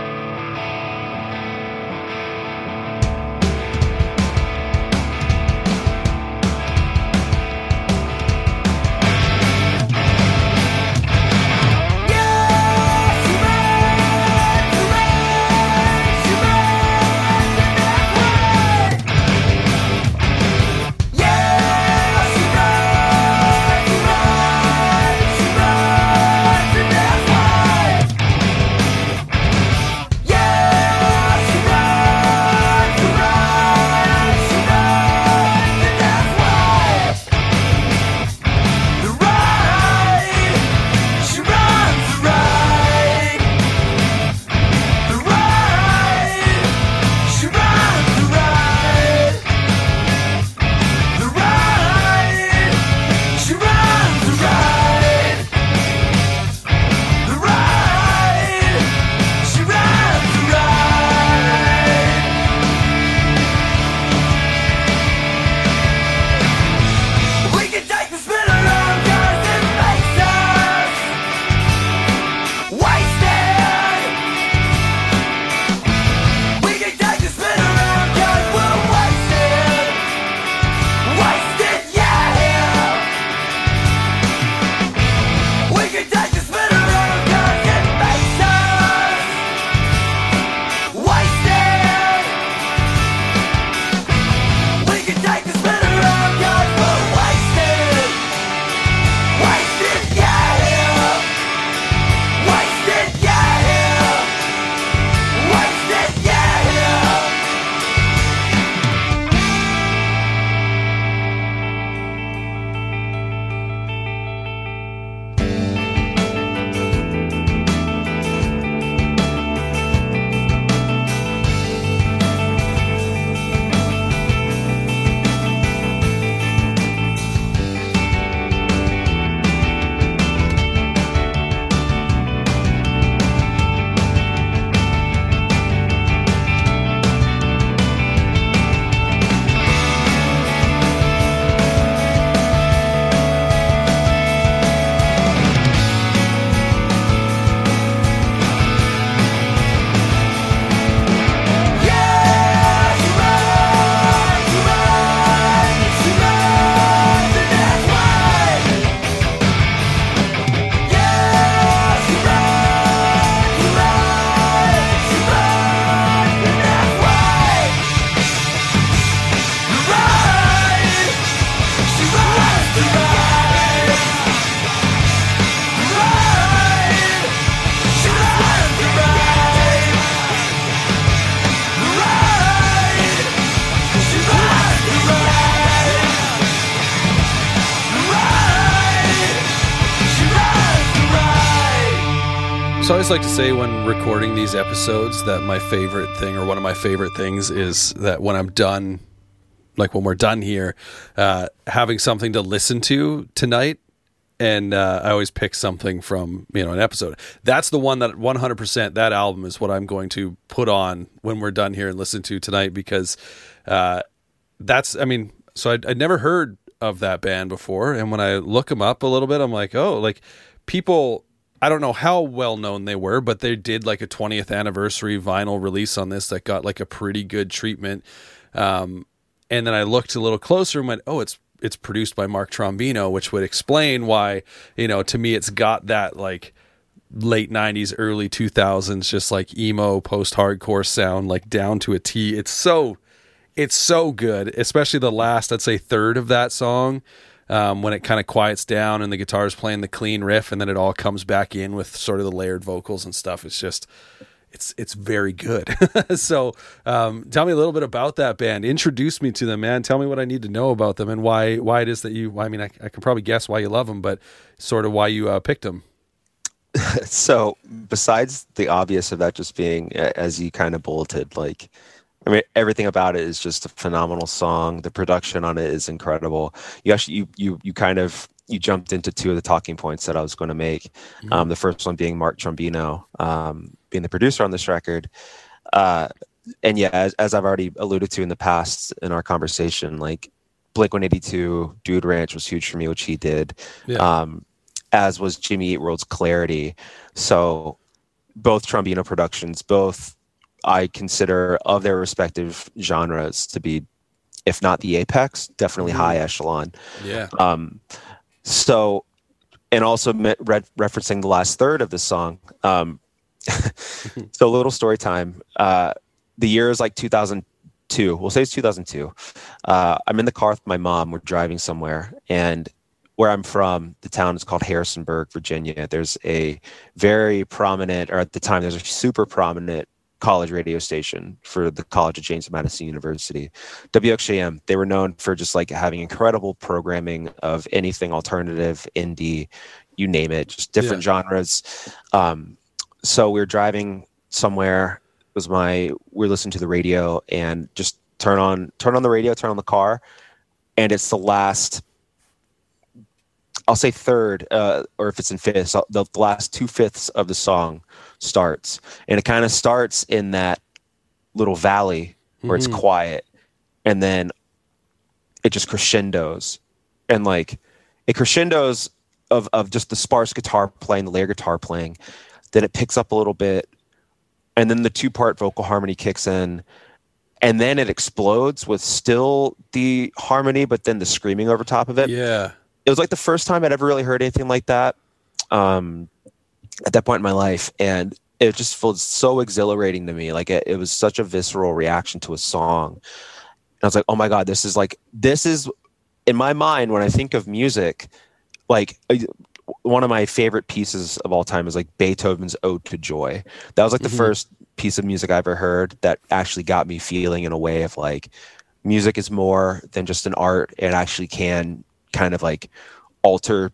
Like to say when recording these episodes that my favorite thing or one of my favorite things is that when I'm done, like when we're done here, uh, having something to listen to tonight. And uh, I always pick something from you know an episode. That's the one that 100% that album is what I'm going to put on when we're done here and listen to tonight because uh, that's I mean so I'd, I'd never heard of that band before, and when I look them up a little bit, I'm like oh like people I don't know how well known they were, but they did like a 20th anniversary vinyl release on this that got like a pretty good treatment. Um, and then I looked a little closer and went, oh, it's it's produced by Mark Trombino, which would explain why you know to me it's got that like late 90s early 2000s just like emo post hardcore sound like down to a T. It's so it's so good, especially the last I'd say third of that song um, when it kind of quiets down and the guitar is playing the clean riff, and then it all comes back in with sort of the layered vocals and stuff. It's just it's it's very good. so, um, tell me a little bit about that band. Introduce me to them, man. Tell me what I need to know about them and why why it is that you. I mean, I, I can probably guess why you love them, but sort of why you uh, picked them. so, besides the obvious of that just being, as you kind of bolted like I mean, everything about it is just a phenomenal song. The production on it is incredible. You actually, you you you kind of you jumped into two of the talking points that I was going to make. Mm-hmm. Um, the first one being Mark Trombino, um, being the producer on this record. Uh, and yeah, as, as, I've already alluded to in the past in our conversation, like Blink 182, Dude Ranch was huge for me, which he did. Yeah. Um, as was Jimmy Eat World's Clarity. So both Trombino productions, both I consider of their respective genres to be, if not the apex, definitely mm-hmm. high echelon. Yeah. Um, so, and also re- referencing the last third of the song. Um, so, a little story time. Uh, the year is like 2002. We'll say it's 2002. Uh, I'm in the car with my mom. We're driving somewhere, and where I'm from, the town is called Harrisonburg, Virginia. There's a very prominent, or at the time, there's a super prominent college radio station for the College of James Madison University. WXJM, they were known for just like having incredible programming of anything alternative, indie, you name it, just different yeah. genres. Um, so we were driving somewhere. It was my we are listening to the radio and just turn on turn on the radio, turn on the car, and it's the last I'll say third, uh, or if it's in fifths, the, the last two fifths of the song starts, and it kind of starts in that little valley where mm-hmm. it's quiet, and then it just crescendos, and like it crescendos of of just the sparse guitar playing, the layer guitar playing, then it picks up a little bit, and then the two part vocal harmony kicks in, and then it explodes with still the harmony, but then the screaming over top of it. Yeah, it was like the first time I'd ever really heard anything like that. Um, at that point in my life and it just felt so exhilarating to me. Like it, it was such a visceral reaction to a song. And i was like oh my god this is like this is in my mind when i think of music like uh, one of my favorite pieces of all time is like beethoven's ode to joy. That was like the mm-hmm. first piece of music i ever heard that actually got me feeling in a way of like music is more than just an art. It actually can kind of like alter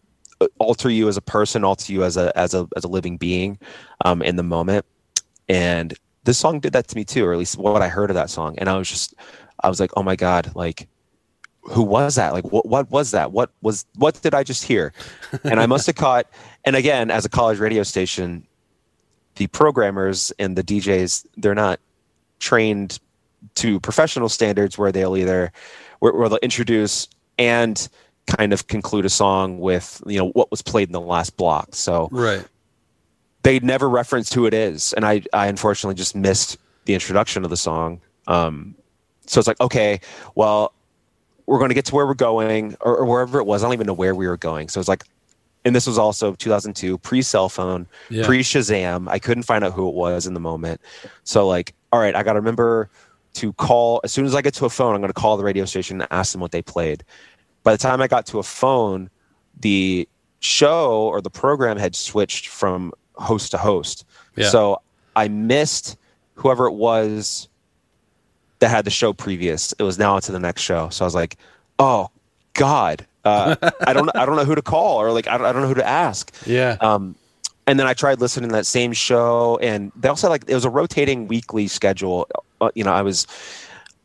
alter you as a person, alter you as a as a as a living being um, in the moment. And this song did that to me too, or at least what I heard of that song. And I was just, I was like, oh my god, like who was that? Like what what was that? What was what did I just hear? And I must have caught. And again, as a college radio station, the programmers and the DJs, they're not trained to professional standards where they'll either where, where they'll introduce and kind of conclude a song with you know what was played in the last block. So right, they never referenced who it is, and I I unfortunately just missed the introduction of the song. Um, so it's like okay, well we're going to get to where we're going or, or, wherever it was. I don't even know where we were going. So it's like, and this was also 2002, pre cell phone, yeah. pre Shazam. I couldn't find out who it was in the moment. So like, all right, I got to remember to call as soon as I get to a phone. I'm going to call the radio station and ask them what they played. By the time I got to a phone, the show or the program had switched from host to host. Yeah. So I missed whoever it was that had the show previous. It was now on to the next show. So I was like, oh God. Uh, I don't I don't know who to call or like I don't, I don't know who to ask. Yeah. Um, and then I tried listening to that same show, and they also like it was a rotating weekly schedule. Uh, you know, I was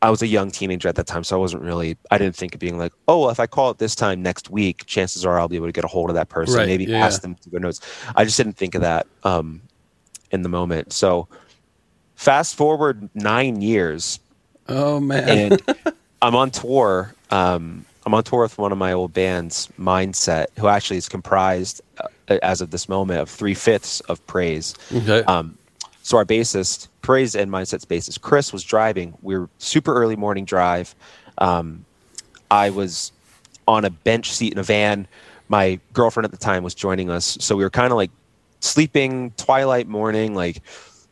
I was a young teenager at that time, so I wasn't really. I didn't think of being like, oh, well, if I call it this time next week, chances are I'll be able to get a hold of that person, right, maybe yeah. ask them to go notes. I just didn't think of that um, in the moment. So, fast forward nine years. Oh man! and I'm on tour. Um, I'm on tour with one of my old bands, Mindset, who actually is comprised, uh, as of this moment, of three fifths of Praise. Okay. Um, so our bassist, Praise and Mindset's bassist, Chris was driving. We were super early morning drive. Um, I was on a bench seat in a van. My girlfriend at the time was joining us, so we were kind of like sleeping, twilight morning, like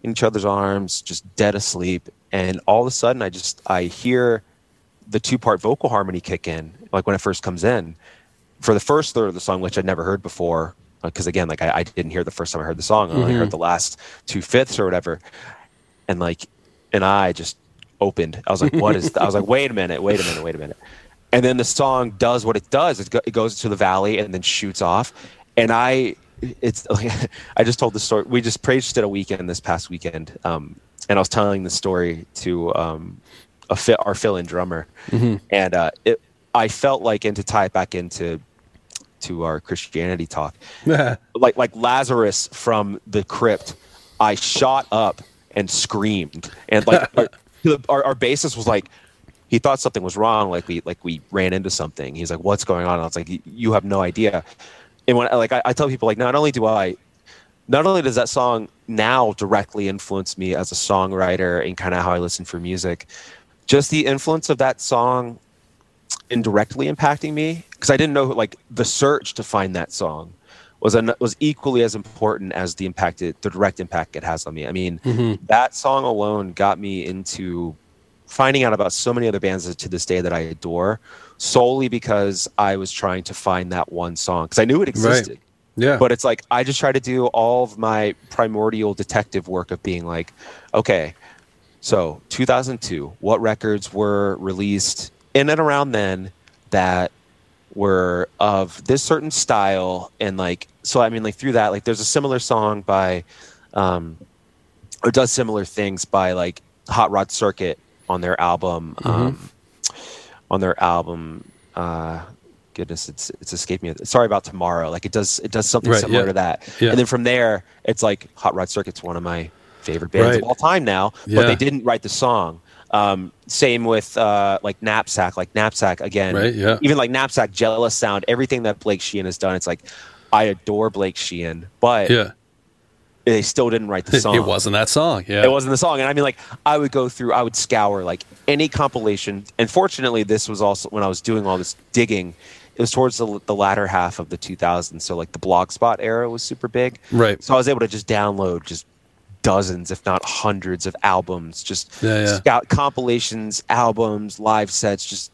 in each other's arms, just dead asleep. And all of a sudden, I just I hear the two part vocal harmony kick in, like when it first comes in. For the first third of the song, which I'd never heard before, because again, like I, I, didn't hear the first time I heard the song. I only mm-hmm. heard the last two fifths or whatever, and like, and I just opened. I was like, "What is?" I was like, "Wait a minute! Wait a minute! Wait a minute!" And then the song does what it does. It, go, it goes to the valley and then shoots off, and I, it's like I just told the story. We just praised it a weekend this past weekend, um, and I was telling the story to um, a fi- our fill-in drummer, and uh, it I felt like, and to tie it back into to our Christianity talk, like like Lazarus from the crypt, I shot up and screamed, and like our, our, our bassist was like, he thought something was wrong, like we like we ran into something. He's like, "What's going on?" And I was like, "You have no idea." And when like I, I tell people like, not only do I, not only does that song now directly influence me as a songwriter and kind of how I listen for music, just the influence of that song indirectly impacting me because I didn't know like the search to find that song was an, was equally as important as the impact it, the direct impact it has on me. I mean, mm-hmm. that song alone got me into finding out about so many other bands to this day that I adore solely because I was trying to find that one song because I knew it existed. Yeah. But it's like I just try to do all of my primordial detective work of being like, okay, so 2002, what records were released in and around then that were of this certain style and like so I mean like through that like there's a similar song by um or does similar things by like Hot Rod Circuit on their album um on their album uh goodness it's it's escaped me sorry about tomorrow like it does it does something Right, similar yeah. to that Yeah. and then from there it's like Hot Rod Circuit's one of my favorite bands Right. of all time now Yeah. but they didn't write the song um same with uh like Knapsack like Knapsack again Right, yeah. even like Knapsack Jealous Sound everything that Blair Shehan has done it's like I adore Blair Shehan but yeah. they still didn't write the song It wasn't that song. Yeah. it wasn't the song and i mean like i would go through i would scour like any compilation and fortunately this was also when i was doing all this digging it was towards the, the latter half of the 2000s so like the blogspot era was super big Right. so i was able to just download just dozens if not hundreds of albums just Yeah, yeah. scout compilations albums live sets just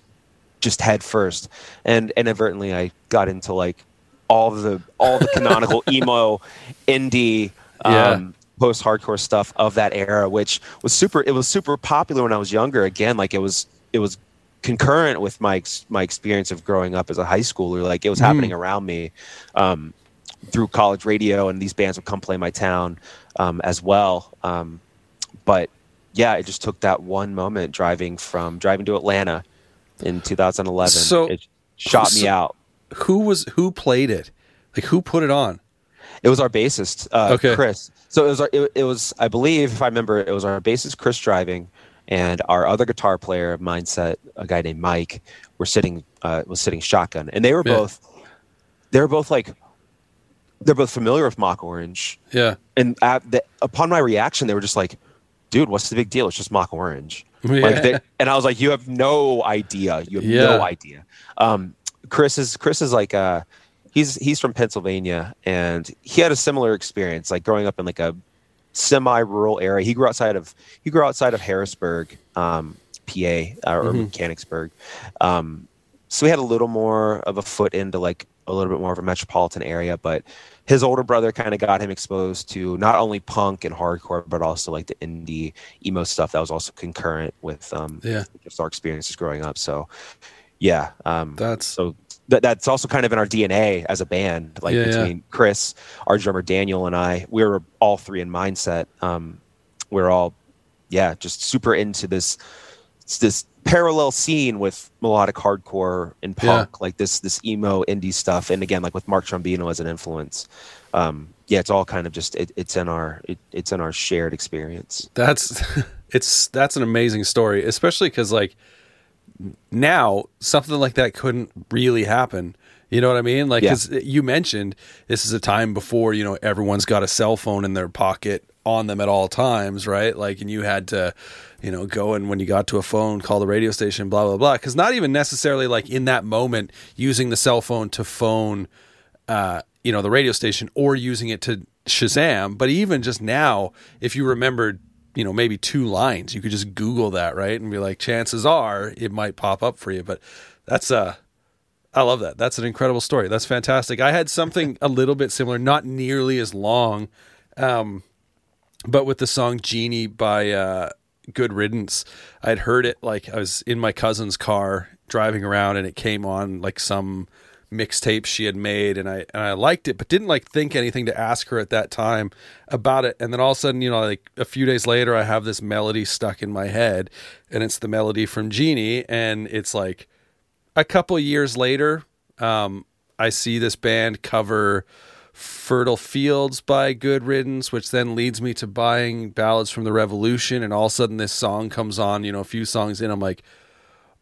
just head first. And inadvertently i got into like all the all the canonical emo indie Yeah. um, post hardcore stuff of that era which was super it was super popular when i was younger. Again like it was it was concurrent with my my experience of growing up as a high schooler. Like it was happening around me um, through college radio and these bands would come play my town um, as well um, but yeah it just took that one moment driving from driving to atlanta in 2011 So- it shot me out Who was who played it? Like who put it on? It was our bassist, uh, Okay. Chris. So it was our, it, it was I believe if I remember it was our bassist Chris driving, and our other guitar player, mindset, a guy named Mike, were sitting uh, was sitting shotgun, and they were Yeah. both they were both like they're both familiar with Mock Orange, Yeah. and at the, upon my reaction, they were just like, "Dude, what's the big deal? It's just Mock Orange." Yeah. Like they, and I was like, "You have no idea. You have Yeah. no idea." Um, Chris is Chris is like uh, he's he's from Pennsylvania, and he had a similar experience, like growing up in like a semi-rural area. He grew outside of he grew outside of Harrisburg, um, PA, uh, or Mm-hmm. Mechanicsburg. Um, so we had a little more of a foot into like a little bit more of a metropolitan area, but his older brother kind of got him exposed to not only punk and hardcore, but also like the indie emo stuff that was also concurrent with um, Yeah. just our experiences growing up. So yeah, um, That's so that, that's also kind of in our DNA as a band. Like Yeah, yeah. between Chris, our drummer Daniel, and I, we were all three in mindset. Um, we're all, yeah, just super into this this parallel scene with melodic hardcore and Yeah. punk, like this this emo indie stuff. And again, like with Mark Trombino as an influence. Um, yeah, it's all kind of just it, it's in our it, it's in our shared experience. That's it's that's an amazing story, especially because like now something like that couldn't really happen. You know what I mean? Like, Yeah. 'cause you mentioned this is a time before you know everyone's got a cell phone in their pocket on them at all times, right? Like, and you had to, you know, go and when you got to a phone, call the radio station, blah blah blah. Because not even necessarily like in that moment using the cell phone to phone uh, you know, the radio station or using it to Shazam. But even just now, if you remembered, you know, maybe two lines, you could just Google that, right? And be like, chances are it might pop up for you. But that's uh I love that. That's an incredible story. That's fantastic. I had something a little bit similar, not nearly as long, um, but with the song Genie by uh, Good Riddance. I'd heard it like I was in my cousin's car driving around and it came on like some mixtape she had made and I and I liked it but didn't like think anything to ask her at that time about it and then all of a sudden you know like a few days later I have this melody stuck in my head and it's the melody from Genie and it's like a couple years later um, I see this band cover Fertile Fields by Good Riddance, which then leads me to buying Ballads from the Revolution. And all of a sudden, this song comes on, you know, a few songs in. I'm like,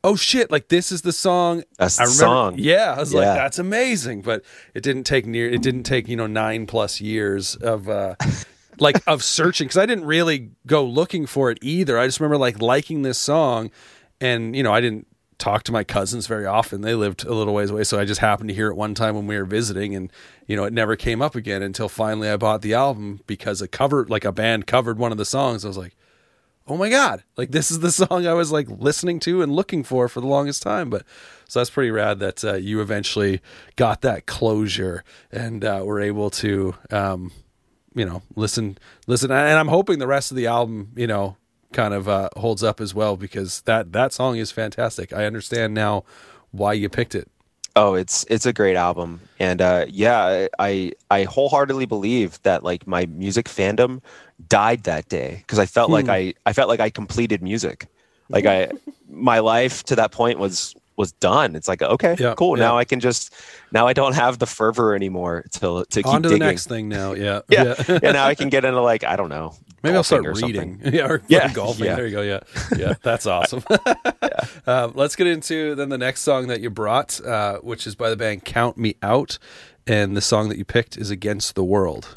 oh shit, like this is the song. That's the I remember, song. Yeah. I was yeah. like, that's amazing. But it didn't take near, it didn't take, you know, nine plus years of, uh, like of searching because I didn't really go looking for it either. I just remember like liking this song, and you know I didn't talk to my cousins very often. They lived a little ways away, so I just happened to hear it one time when we were visiting, and you know it never came up again until finally I bought the album because a cover like a band covered one of the songs. I was like, oh my god, like this is the song I was like listening to and looking for for the longest time. But so that's pretty rad that uh, you eventually got that closure and uh, were able to. Um, you know, listen, listen, and I'm hoping the rest of the album, you know, kind of uh, holds up as well because that that song is fantastic. I understand now why you picked it. Oh, it's it's a great album, and uh, yeah, I I wholeheartedly believe that like my music fandom died that day because I felt hmm. like I I felt like I completed music, like I my life to that point was was done. It's like okay, yeah, cool. Yeah. Now I can just now I don't have the fervor anymore to to keep on to digging. the next thing now. Yeah, yeah, yeah. yeah. Now I can get into like I don't know Maybe I'll start reading. yeah, or yeah, golfing. Yeah. There you go. Yeah, yeah, that's awesome. yeah. Um, let's get into then the next song that you brought, uh, which is by the band Count Me Out, and the song that you picked is "Against the World."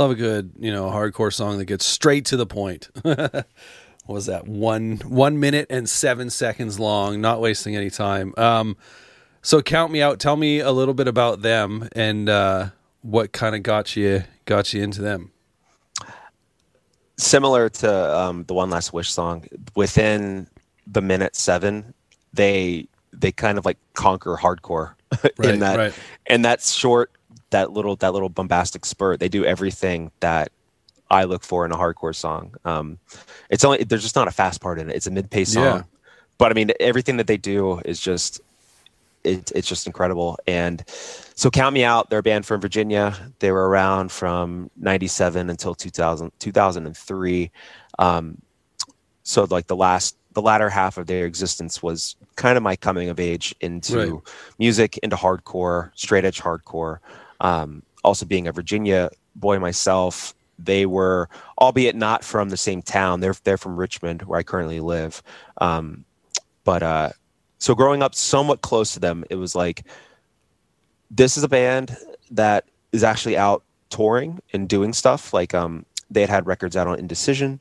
Love a good, you know, hardcore song that gets straight to the point. what was that? One one minute and seven seconds long, not wasting any time. Um, so count me out. Tell me a little bit about them and uh, what kind of got you got you into them. Similar to um, the one last wish song, within the minute seven, they they kind of like conquer hardcore right, in that right. in that short that little that little bombastic spurt. They do everything that I look for in a hardcore song. Um, it's only there's just not a fast part in it. It's a mid pace song, yeah. but I mean everything that they do is just it, it's just incredible. And so count me out. They're a band from Virginia. They were around from '97 until 2000 2003. Um, so like the last the latter half of their existence was kind of my coming of age into right. music, into hardcore, straight edge hardcore. Um, also, being a Virginia boy myself, they were, albeit not from the same town. They're they're from Richmond, where I currently live. Um, but uh, so growing up somewhat close to them, it was like this is a band that is actually out touring and doing stuff. Like um, they had had records out on Indecision,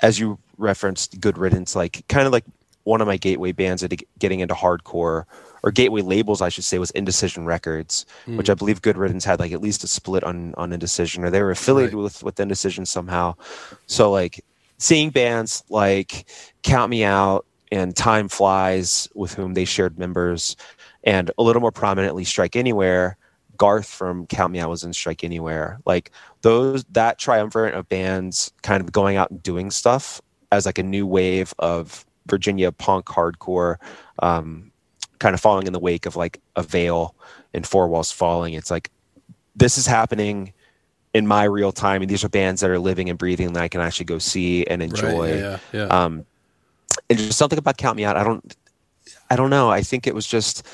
as you referenced, Good Riddance, like kind of like one of my gateway bands into getting into hardcore or gateway labels, I should say, was Indecision Records, mm. which I believe Good Riddance had like at least a split on on Indecision, or they were affiliated right. with with Indecision somehow. So like seeing bands like Count Me Out and Time Flies, with whom they shared members, and a little more prominently Strike Anywhere. Garth from Count Me Out was in Strike Anywhere. Like those, that triumvirate of bands kind of going out and doing stuff as like a new wave of Virginia punk hardcore um, kind of following in the wake of like Avail and four walls falling it's like this is happening in my real time and these are bands that are living and breathing that i can actually go see and enjoy right, yeah, yeah. Um, and just something about Count Me Out. I don't, I don't know. I think it was just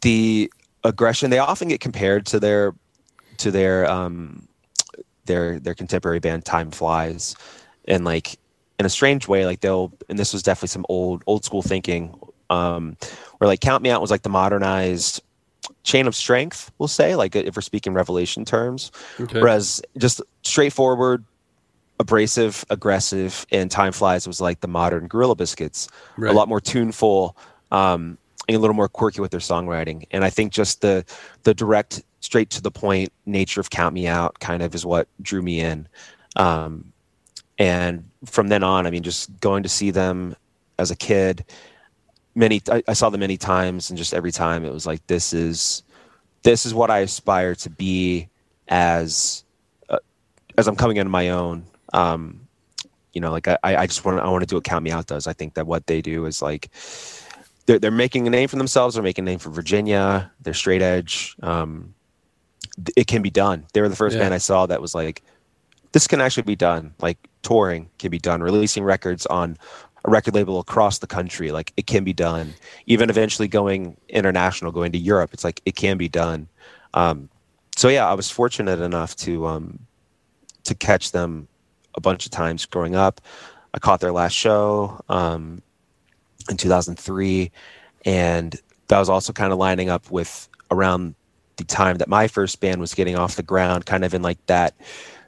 the aggression. They often get compared to their, to their, um, their their contemporary band Time Flies, and like in a strange way, like they'll and this was definitely some old old school thinking, um, where like Count Me Out was like the modernized chain of strength, we'll say, like if we're speaking revelation terms, okay. whereas just straightforward abrasive, aggressive, and Time Flies was like the modern Gorilla Biscuits, right. a lot more tuneful, um, and a little more quirky with their songwriting. And I think just the the direct, straight to the point nature of Count Me Out kind of is what drew me in. Um, and from then on, I mean, just going to see them as a kid, many I, I saw them many times, and just every time it was like this is this is what I aspire to be as uh, as I'm coming into my own um, you know, like I, I just want I want to do what Count Me Out does. I think that what they do is like they're, they're making a name for themselves. They're making a name for Virginia. They're straight edge. Um, it can be done. They were the first yeah. band I saw that was like, this can actually be done. Like touring can be done. Releasing records on a record label across the country, like it can be done. Even eventually going international, going to Europe, it's like it can be done. Um, so yeah, I was fortunate enough to um, to catch them a bunch of times growing up. I caught their last show um, in 2003, and that was also kind of lining up with around the time that my first band was getting off the ground, kind of in like that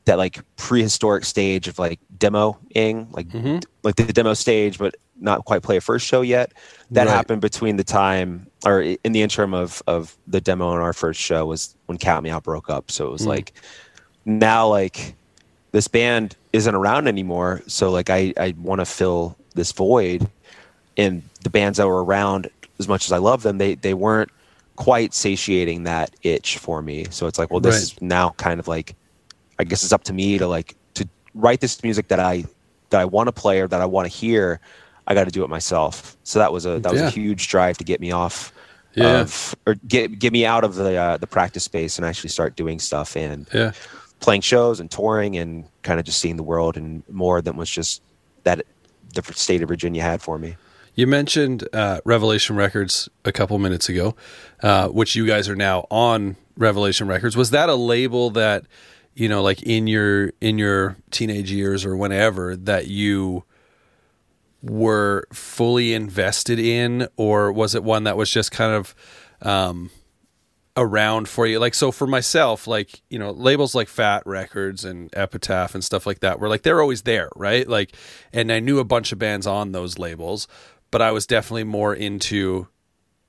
that like prehistoric stage of like demoing, like mm-hmm. like the demo stage, but not quite play a first show yet. That right. happened between the time or in the interim of of the demo and our first show was when Count Me Out broke up. So it was mm. like now like this band isn't around anymore. So like I, I want to fill this void and the bands that were around as much as I love them, they, they weren't quite satiating that itch for me. So it's like, well, this right. is now kind of like, I guess it's up to me to like, to write this music that I, that I want to play or that I want to hear. I got to do it myself. So that was a, that was yeah. a huge drive to get me off yeah. of, or get, get me out of the, uh, the practice space and actually start doing stuff. And, yeah playing shows and touring and kind of just seeing the world and more than was just that the state of Virginia had for me. You mentioned uh, Revelation Records a couple minutes ago, uh, which you guys are now on Revelation Records. Was that a label that you know, like in your in your teenage years or whenever that you were fully invested in, or was it one that was just kind of um, around for you. Like so for myself, like, you know, labels like Fat Records and Epitaph and stuff like that were like they're always there, right? Like and I knew a bunch of bands on those labels, but I was definitely more into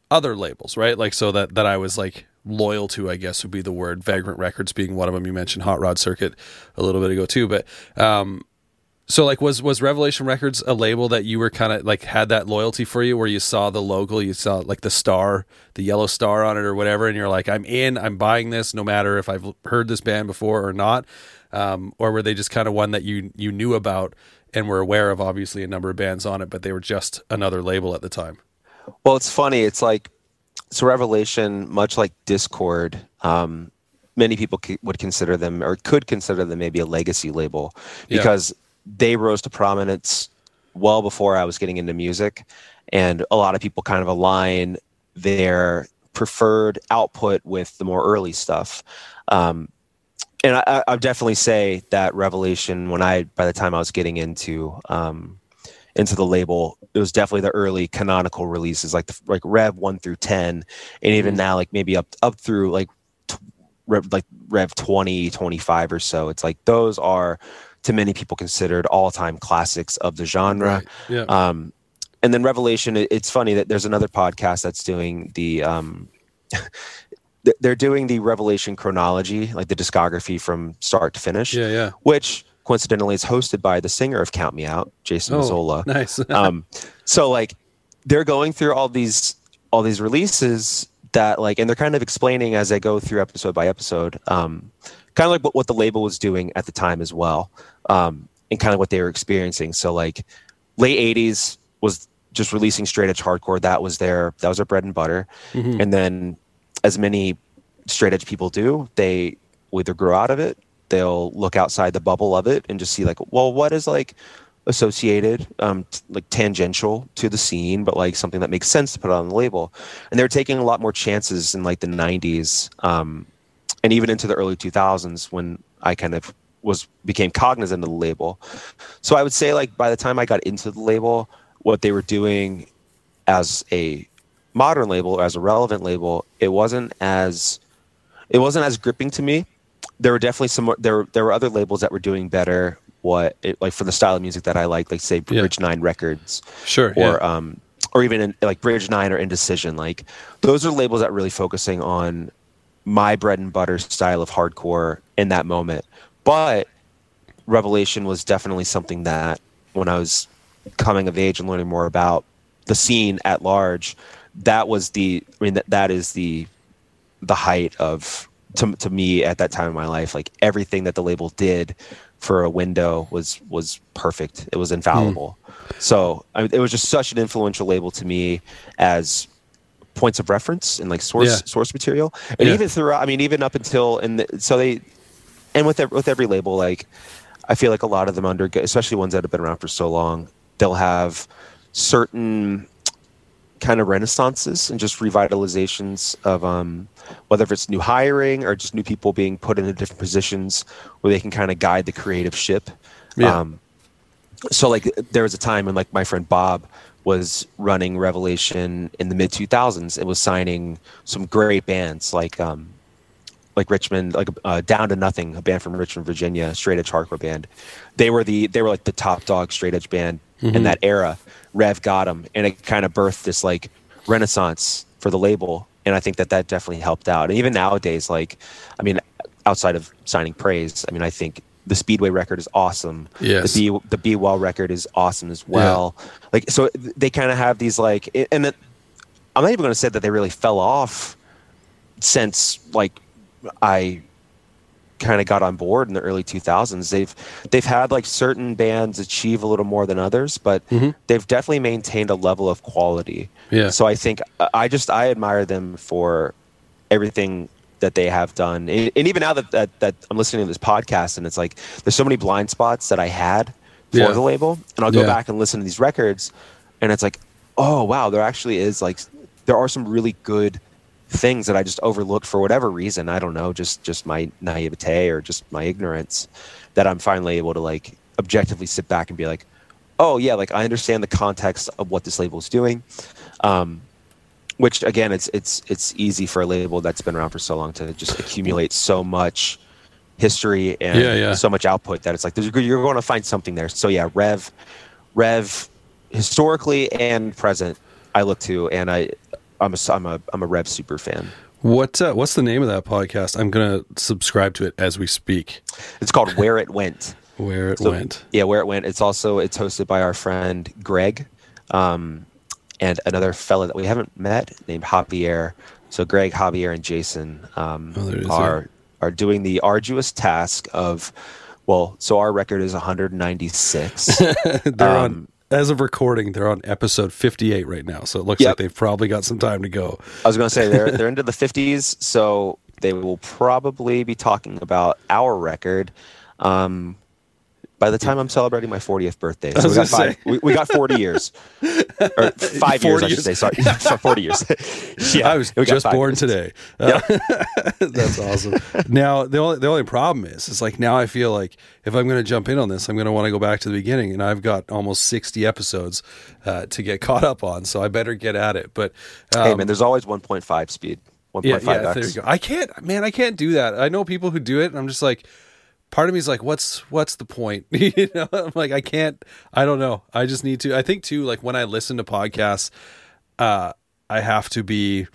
other labels, right? Like so that that I was like loyal to, I guess would be the word. Vagrant Records being one of them. You mentioned Hot Rod Circuit a little bit ago too, but um so like was was Revelation Records a label that you were kind of like had that loyalty for you where you saw the logo, you saw like the star, the yellow star on it or whatever and you're like I'm in, I'm buying this no matter if I've heard this band before or not. Um, or were they just kind of one that you you knew about and were aware of obviously a number of bands on it but they were just another label at the time? Well, it's funny. It's like so Revelation much like Dischord, um, many people would consider them or could consider them maybe a legacy label because yeah they rose to prominence well before I was getting into music. And a lot of people kind of align their preferred output with the more early stuff. Um, and I, I definitely say that Revelation, when I, by the time I was getting into, um, into the label, it was definitely the early canonical releases, like the, like Rev one through ten, and even mm-hmm. now, like maybe up up through like t- Rev like Rev 20, 25 or so. It's like those are to many people considered all-time classics of the genre. Right. Yeah. Um, and then Revelation, it's funny that there's another podcast that's doing the um, they're doing the Revelation chronology, like the discography from start to finish. Yeah, yeah. Which coincidentally is hosted by the singer of Count Me Out, Jason oh, Mazzola. Nice. um, so like they're going through all these all these releases that like, and they're kind of explaining as they go through episode by episode. Um, kind of like what, what the label was doing at the time as well, um, and kind of what they were experiencing. So like late '80s was just releasing straight edge hardcore. That was their that was their bread and butter. Mm-hmm. And then, as many straight edge people do, they either grew out of it, they'll look outside the bubble of it, and just see like, well, what is like associated, um, t- like tangential to the scene, but like something that makes sense to put on the label. And they're taking a lot more chances in like the '90s, um, and even into the early 2000s when I kind of was became cognizant of the label. So I would say like by the time I got into the label, what they were doing as a modern label or as a relevant label, it wasn't as it wasn't as gripping to me. There were definitely some there there were other labels that were doing better what it, like for the style of music that I like, like say Yeah. Bridge Nine Records, Sure. or yeah. um, or even in, like Bridge Nine or Indecision. Like those are labels that really focusing on my bread and butter style of hardcore in that moment. But Revelation was definitely something that when I was coming of age and learning more about the scene at large, that was the I mean that that is the the height of to, to me at that time in my life like everything that the label did for a window was was perfect it was infallible hmm. so I, it was just such an influential label to me as points of reference and like source Yeah. source material and Yeah. even throughout i mean even up until and the, so they and with with every label like i feel like a lot of them under especially ones that have been around for so long they'll have certain kind of renaissances and just revitalizations of um, whether if it's new hiring or just new people being put into different positions where they can kind of guide the creative ship. Yeah. Um, so like there was a time when like my friend Bob was running Revelation in the mid 2000s and was signing some great bands like um, like Richmond, like uh, Down to Nothing, a band from Richmond, Virginia, straight edge hardcore band. They were the they were like the top dog straight edge band in mm-hmm. that era. Rev got them, and it kind of birthed this like renaissance for the label. And I think that that definitely helped out. And even nowadays, like, I mean, outside of signing praise, I mean, I think the Speedway record is awesome. Yes. The B the Be Well record is awesome as well. Yeah. Like, so they kind of have these like, and it, I'm not even going to say that they really fell off since like I kind of got on board in the early 2000s. They've they've had like certain bands achieve a little more than others, but mm-hmm. they've definitely maintained a level of quality. Yeah. So I think uh, I just I admire them for everything that they have done, and, and even now that, that that I'm listening to this podcast, and it's like there's so many blind spots that I had for Yeah. the label, and I'll go Yeah. back and listen to these records, and it's like, oh wow, there actually is like there are some really good things that I just overlooked for whatever reason. I don't know, just just my naivete or just my ignorance that I'm finally able to like objectively sit back and be like, oh yeah, like I understand the context of what this label is doing. Um, which again, it's it's it's easy for a label that's been around for so long to just accumulate so much history and Yeah, yeah. so much output that it's like there's, you're going to find something there. So yeah, Rev, Rev, historically and present, I look to, and I, I'm a I'm a I'm a Rev super fan. What uh, what's the name of that podcast? I'm gonna subscribe to it as we speak. It's called Where It Went. Where it So- went. Yeah, where it went. It's also it's hosted by our friend Greg, um, and another fella that we haven't met named Javier. So Greg, Javier, and Jason um, Oh, there it is, are are doing the arduous task of, well, so our record is 196. they're on Um, as of recording. They're on episode 58 right now, so it looks Yep. like they've probably got some time to go. I was going to say they're they're into the 50s, so they will probably be talking about our record. Um, by the time I'm celebrating my 40th birthday, so we got five. We, we got 40 years, or five 40 years, I should say. Sorry, 40 years. yeah, I was just born years. today. Uh, that's awesome. Now the only the only problem is, is like now I feel like if I'm going to jump in on this, I'm going to want to go back to the beginning, and I've got almost 60 episodes uh, to get caught up on, so I better get at it. But um, Hey man, there's always 1.5 speed. 1.5 yeah, yeah, there you go. I can't, man, I can't do that. I know people who do it, and I'm just like, part of me is like, what's what's the point? you know, I'm like, I can't. I don't know. I just need to. I think too, like when I listen to podcasts, uh, I have to be.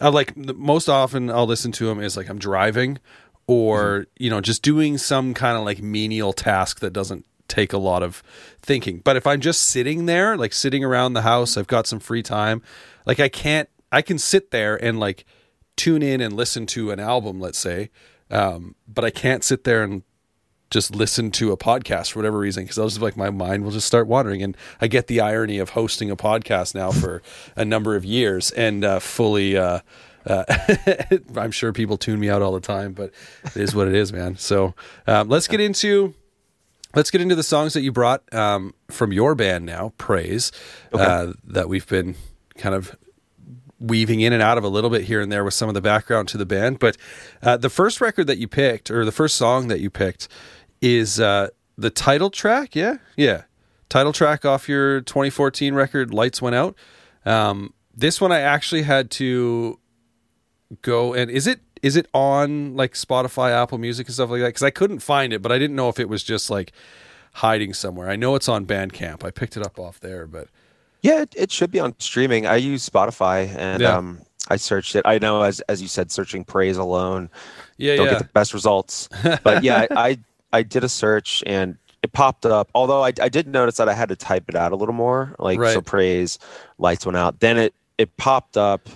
I like the, most often I'll listen to them is like I'm driving, or you know, just doing some kind of like menial task that doesn't take a lot of thinking. But if I'm just sitting there, like sitting around the house, I've got some free time. Like I can't. I can sit there and like tune in and listen to an album, let's say, um, but I can't sit there and just listen to a podcast for whatever reason because I'll just like my mind will just start wandering. And I get the irony of hosting a podcast now for a number of years and uh, fully. Uh, uh, I'm sure people tune me out all the time, but it is what it is, man. So um, let's get into let's get into the songs that you brought um, from your band now, Praise, okay. uh, that we've been kind of weaving in and out of a little bit here and there with some of the background to the band. But uh, the first record that you picked, or the first song that you picked, is uh, the title track. Yeah, yeah, title track off your 2014 record, "Lights Went Out." Um, this one I actually had to go and is it is it on like Spotify, Apple Music, and stuff like that? Because I couldn't find it, but I didn't know if it was just like hiding somewhere. I know it's on Bandcamp. I picked it up off there, but yeah, it, it should be on streaming. I use Spotify and yeah. um, I searched it. I know, as as you said, searching praise alone, yeah, don't yeah. get the best results. But yeah, I, I I did a search and it popped up. Although I, I did notice that I had to type it out a little more, like right. so praise lights went out. Then it it popped up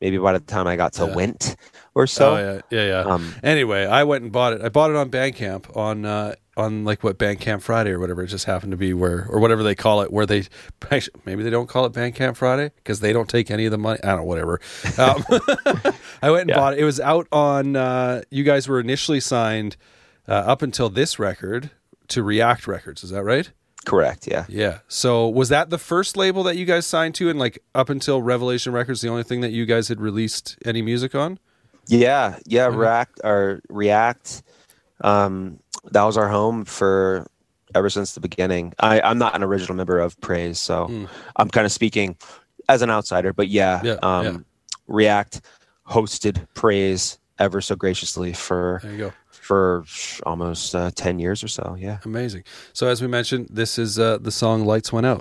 maybe by the time I got to yeah. Went or so. Oh yeah, yeah, yeah. Um, anyway, I went and bought it. I bought it on Bandcamp on uh, on like what Bandcamp Friday or whatever. It just happened to be where or whatever they call it, where they maybe they don't call it Bandcamp Friday because they don't take any of the money. I don't know, whatever. Um, I went and yeah. bought it. It was out on. Uh, you guys were initially signed uh, up until this record to React Records. Is that right? Correct. Yeah. Yeah. So was that the first label that you guys signed to, and like up until Revelation Records, the only thing that you guys had released any music on? Yeah. Yeah. Mm-hmm. React or React. Um, that was our home for ever since the beginning. I, I'm not an original member of Praise, so mm. I'm kind of speaking as an outsider. But yeah, yeah, um, yeah. React hosted Praise ever so graciously for there you go for almost uh, 10 years or so. Yeah. Amazing. So, as we mentioned, this is uh, the song Lights Went Out.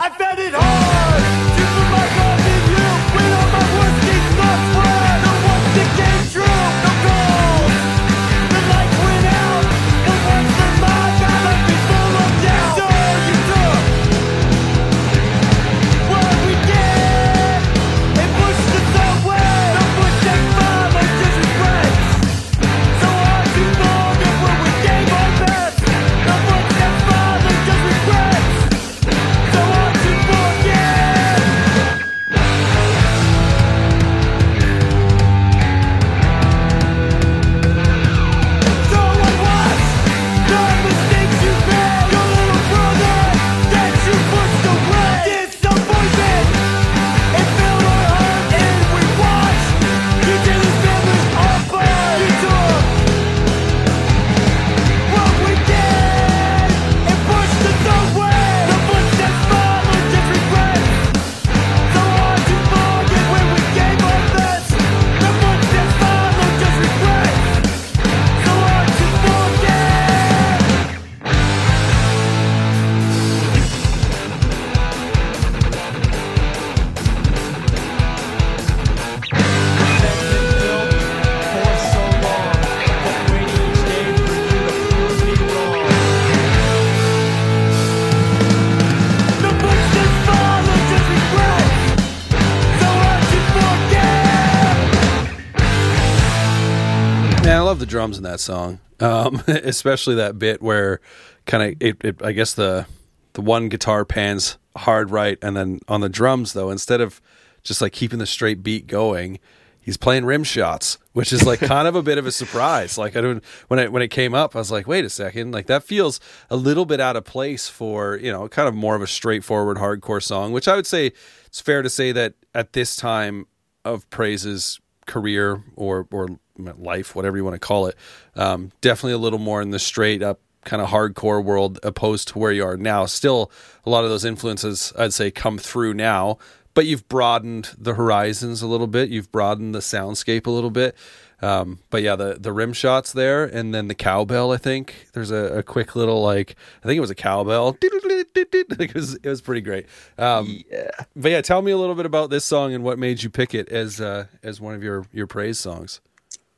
Drums in that song, um, especially that bit where kind of it, it, I guess the the one guitar pans hard right, and then on the drums though, instead of just like keeping the straight beat going, he's playing rim shots, which is like kind of a bit of a surprise. Like I don't when it when it came up, I was like, wait a second, like that feels a little bit out of place for you know kind of more of a straightforward hardcore song, which I would say it's fair to say that at this time of Praise's career or or life, whatever you want to call it. Um, definitely a little more in the straight up kind of hardcore world opposed to where you are now. Still, a lot of those influences, I'd say, come through now, but you've broadened the horizons a little bit. You've broadened the soundscape a little bit. Um, but yeah, the the rim shots there, and then the cowbell. I think there's a, a quick little like I think it was a cowbell. it was it was pretty great. Um, yeah. But yeah, tell me a little bit about this song and what made you pick it as uh, as one of your your praise songs.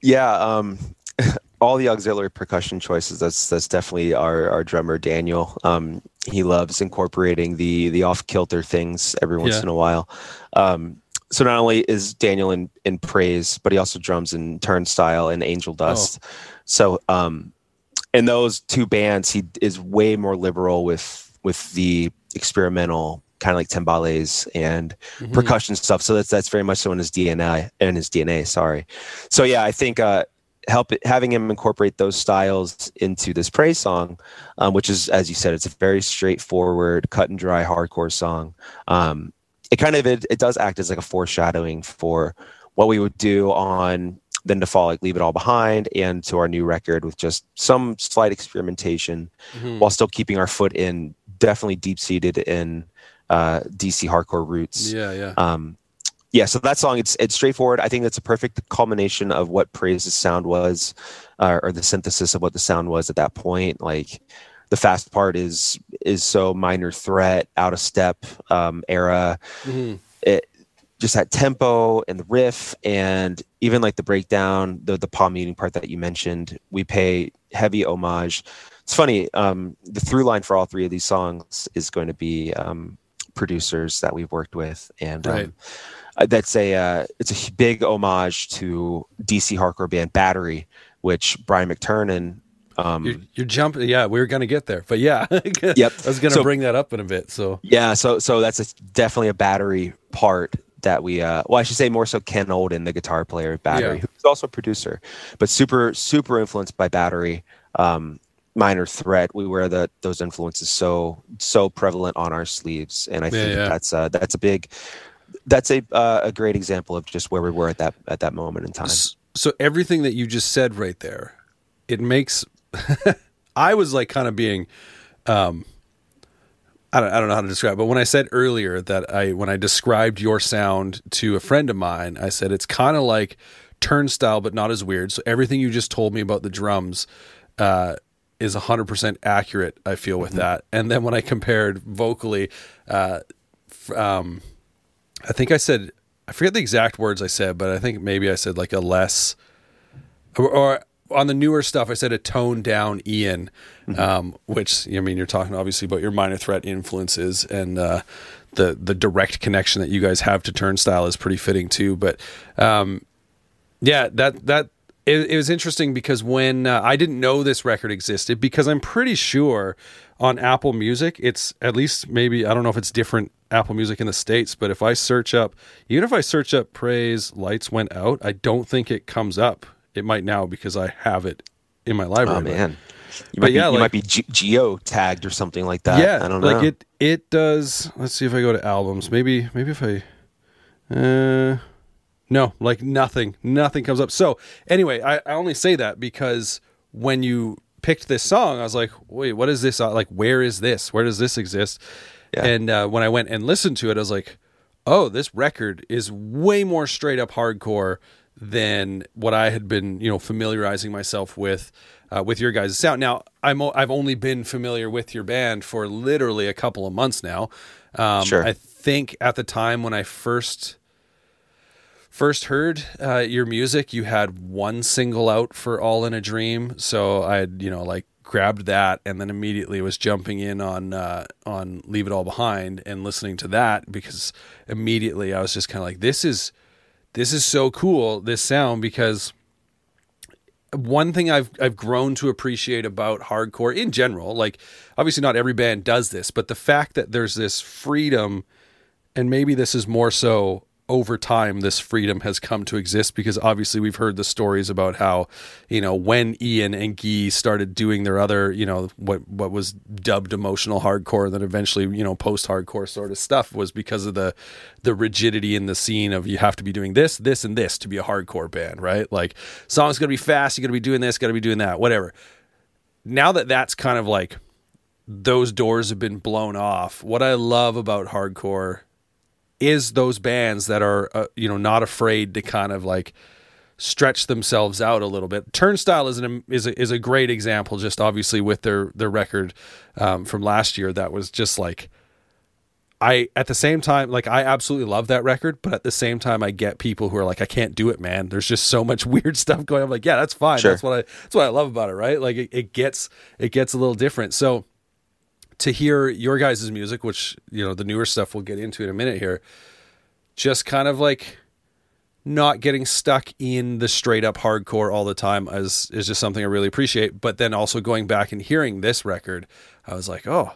Yeah, um, all the auxiliary percussion choices. That's that's definitely our our drummer Daniel. Um, he loves incorporating the the off kilter things every once yeah. in a while. Um, so not only is Daniel in in praise, but he also drums in Turnstile and Angel oh. Dust. Oh. So um, in those two bands, he is way more liberal with with the experimental kind of like timbales and mm-hmm. percussion stuff. So that's that's very much so in his DNA and his DNA. Sorry. So yeah, I think uh, help it, having him incorporate those styles into this praise song, um, which is as you said, it's a very straightforward, cut and dry hardcore song. Um, it kind of it, it does act as like a foreshadowing for what we would do on then to fall like leave it all behind and to our new record with just some slight experimentation mm-hmm. while still keeping our foot in definitely deep seated in uh, DC hardcore roots. Yeah, yeah. Um, yeah, so that song it's it's straightforward. I think that's a perfect culmination of what Praise's sound was, uh, or the synthesis of what the sound was at that point. Like the fast part is is so minor threat, out of step um, era. Mm-hmm. It just that tempo and the riff and even like the breakdown, the the palm muting part that you mentioned, we pay heavy homage. It's funny. Um, the through line for all three of these songs is going to be um, producers that we've worked with, and um, right. um, that's a uh, it's a big homage to DC hardcore band Battery, which Brian McTernan. um, you're, you're, jumping. Yeah, we were going to get there, but yeah, yep. I was going to so, bring that up in a bit. So yeah, so so that's a, definitely a battery part that we. Uh, well, I should say more so Ken Olden, the guitar player of Battery, yeah. who's also a producer, but super super influenced by Battery. Um, minor threat we wear the those influences so so prevalent on our sleeves and i think yeah. that's uh that's a big that's a uh, a great example of just where we were at that at that moment in time so everything that you just said right there it makes I was like kind of being, um, I don't, I don't know how to describe, it, but when I said earlier that I, when I described your sound to a friend of mine, I said it's kind of like Turnstile, but not as weird. So everything you just told me about the drums, uh, is 100% accurate, I feel, with mm-hmm. that. And then when I compared vocally, uh, um, I think I said, I forget the exact words I said, but I think maybe I said like a less, or, or on the newer stuff, I said a toned down Ian, mm-hmm. um, which I mean, you're talking obviously about your minor threat influences and uh, the the direct connection that you guys have to Turnstile is pretty fitting too. But um, yeah, that that it, it, was interesting because when uh, I didn't know this record existed, because I'm pretty sure on Apple Music, it's at least maybe I don't know if it's different Apple Music in the states, but if I search up, even if I search up "Praise Lights Went Out," I don't think it comes up it might now because I have it in my library. Oh man. You might, yeah, be, you like, might be geo tagged or something like that. Yeah, I don't know. Like it, it does. Let's see if I go to albums. Maybe, maybe if I, uh, no, like nothing, nothing comes up. So anyway, I, I only say that because when you picked this song, I was like, wait, what is this? Like, where is this? Where does this exist? Yeah. And uh, when I went and listened to it, I was like, oh, this record is way more straight up hardcore than what I had been, you know, familiarizing myself with uh, with your guys' sound. Now, I'm I've only been familiar with your band for literally a couple of months now. Um, sure. I think at the time when I first first heard uh, your music, you had one single out for "All in a Dream," so I you know like grabbed that and then immediately was jumping in on uh, on "Leave It All Behind" and listening to that because immediately I was just kind of like, this is this is so cool this sound because one thing I've I've grown to appreciate about hardcore in general, like obviously not every band does this, but the fact that there's this freedom and maybe this is more so over time this freedom has come to exist because obviously we've heard the stories about how you know when Ian and Guy started doing their other you know what what was dubbed emotional hardcore and then eventually you know post hardcore sort of stuff was because of the the rigidity in the scene of you have to be doing this this and this to be a hardcore band right? Like song's gonna be fast you're going to be doing this gotta be doing that whatever. Now that that's kind of like those doors have been blown off what I love about hardcore is those bands that are uh, you know not afraid to kind of like stretch themselves out a little bit. Turnstile is an is a, is a great example. Just obviously with their their record um, from last year, that was just like I at the same time like I absolutely love that record, but at the same time I get people who are like I can't do it, man. There's just so much weird stuff going. on. I'm like, yeah, that's fine. Sure. That's what I that's what I love about it, right? Like it, it gets it gets a little different. So to hear your guys' music, which you know the newer stuff we'll get into in a minute here, just kind of like not getting stuck in the straight up hardcore all the time is is just something I really appreciate. But then also going back and hearing this record, I was like, oh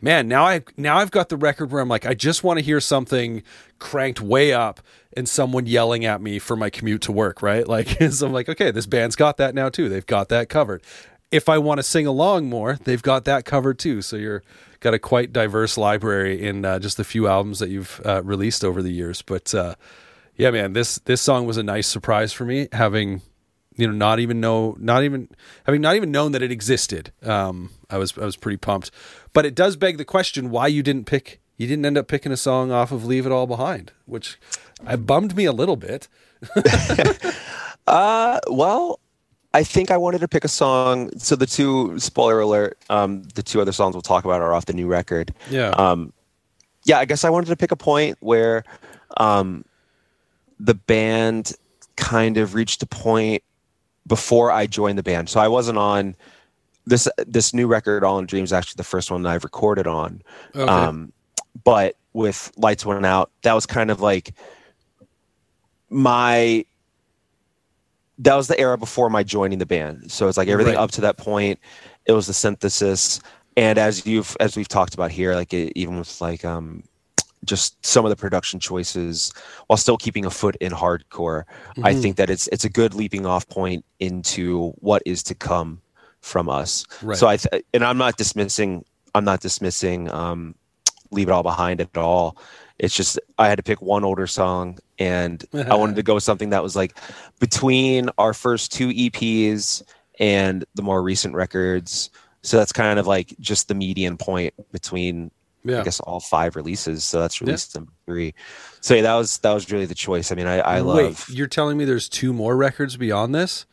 man, now I now I've got the record where I'm like, I just want to hear something cranked way up and someone yelling at me for my commute to work, right? Like, so I'm like, okay, this band's got that now too. They've got that covered. If I want to sing along more, they've got that covered too. So you're got a quite diverse library in uh, just the few albums that you've uh, released over the years. But uh, yeah, man, this this song was a nice surprise for me, having you know not even know not even having not even known that it existed. Um, I was I was pretty pumped. But it does beg the question why you didn't pick you didn't end up picking a song off of Leave It All Behind, which I bummed me a little bit. uh, well, I think I wanted to pick a song. So the two spoiler alert, um, the two other songs we'll talk about are off the new record. Yeah. Um, yeah, I guess I wanted to pick a point where um, the band kind of reached a point before I joined the band. So I wasn't on this this new record, All in Dreams, actually the first one I've recorded on. Okay. Um, but with Lights Went Out, that was kind of like my that was the era before my joining the band. So it's like everything right. up to that point, it was the synthesis. And as you've as we've talked about here, like it, even with like um just some of the production choices while still keeping a foot in hardcore, mm-hmm. I think that it's it's a good leaping off point into what is to come from us. Right. So I th- and I'm not dismissing I'm not dismissing um, leave it all behind at all. It's just I had to pick one older song and I wanted to go with something that was like between our first two EPs and the more recent records. So that's kind of like just the median point between yeah. I guess all five releases. So that's release yeah. number three. So yeah, that was that was really the choice. I mean, I, I Wait, love. You're telling me there's two more records beyond this?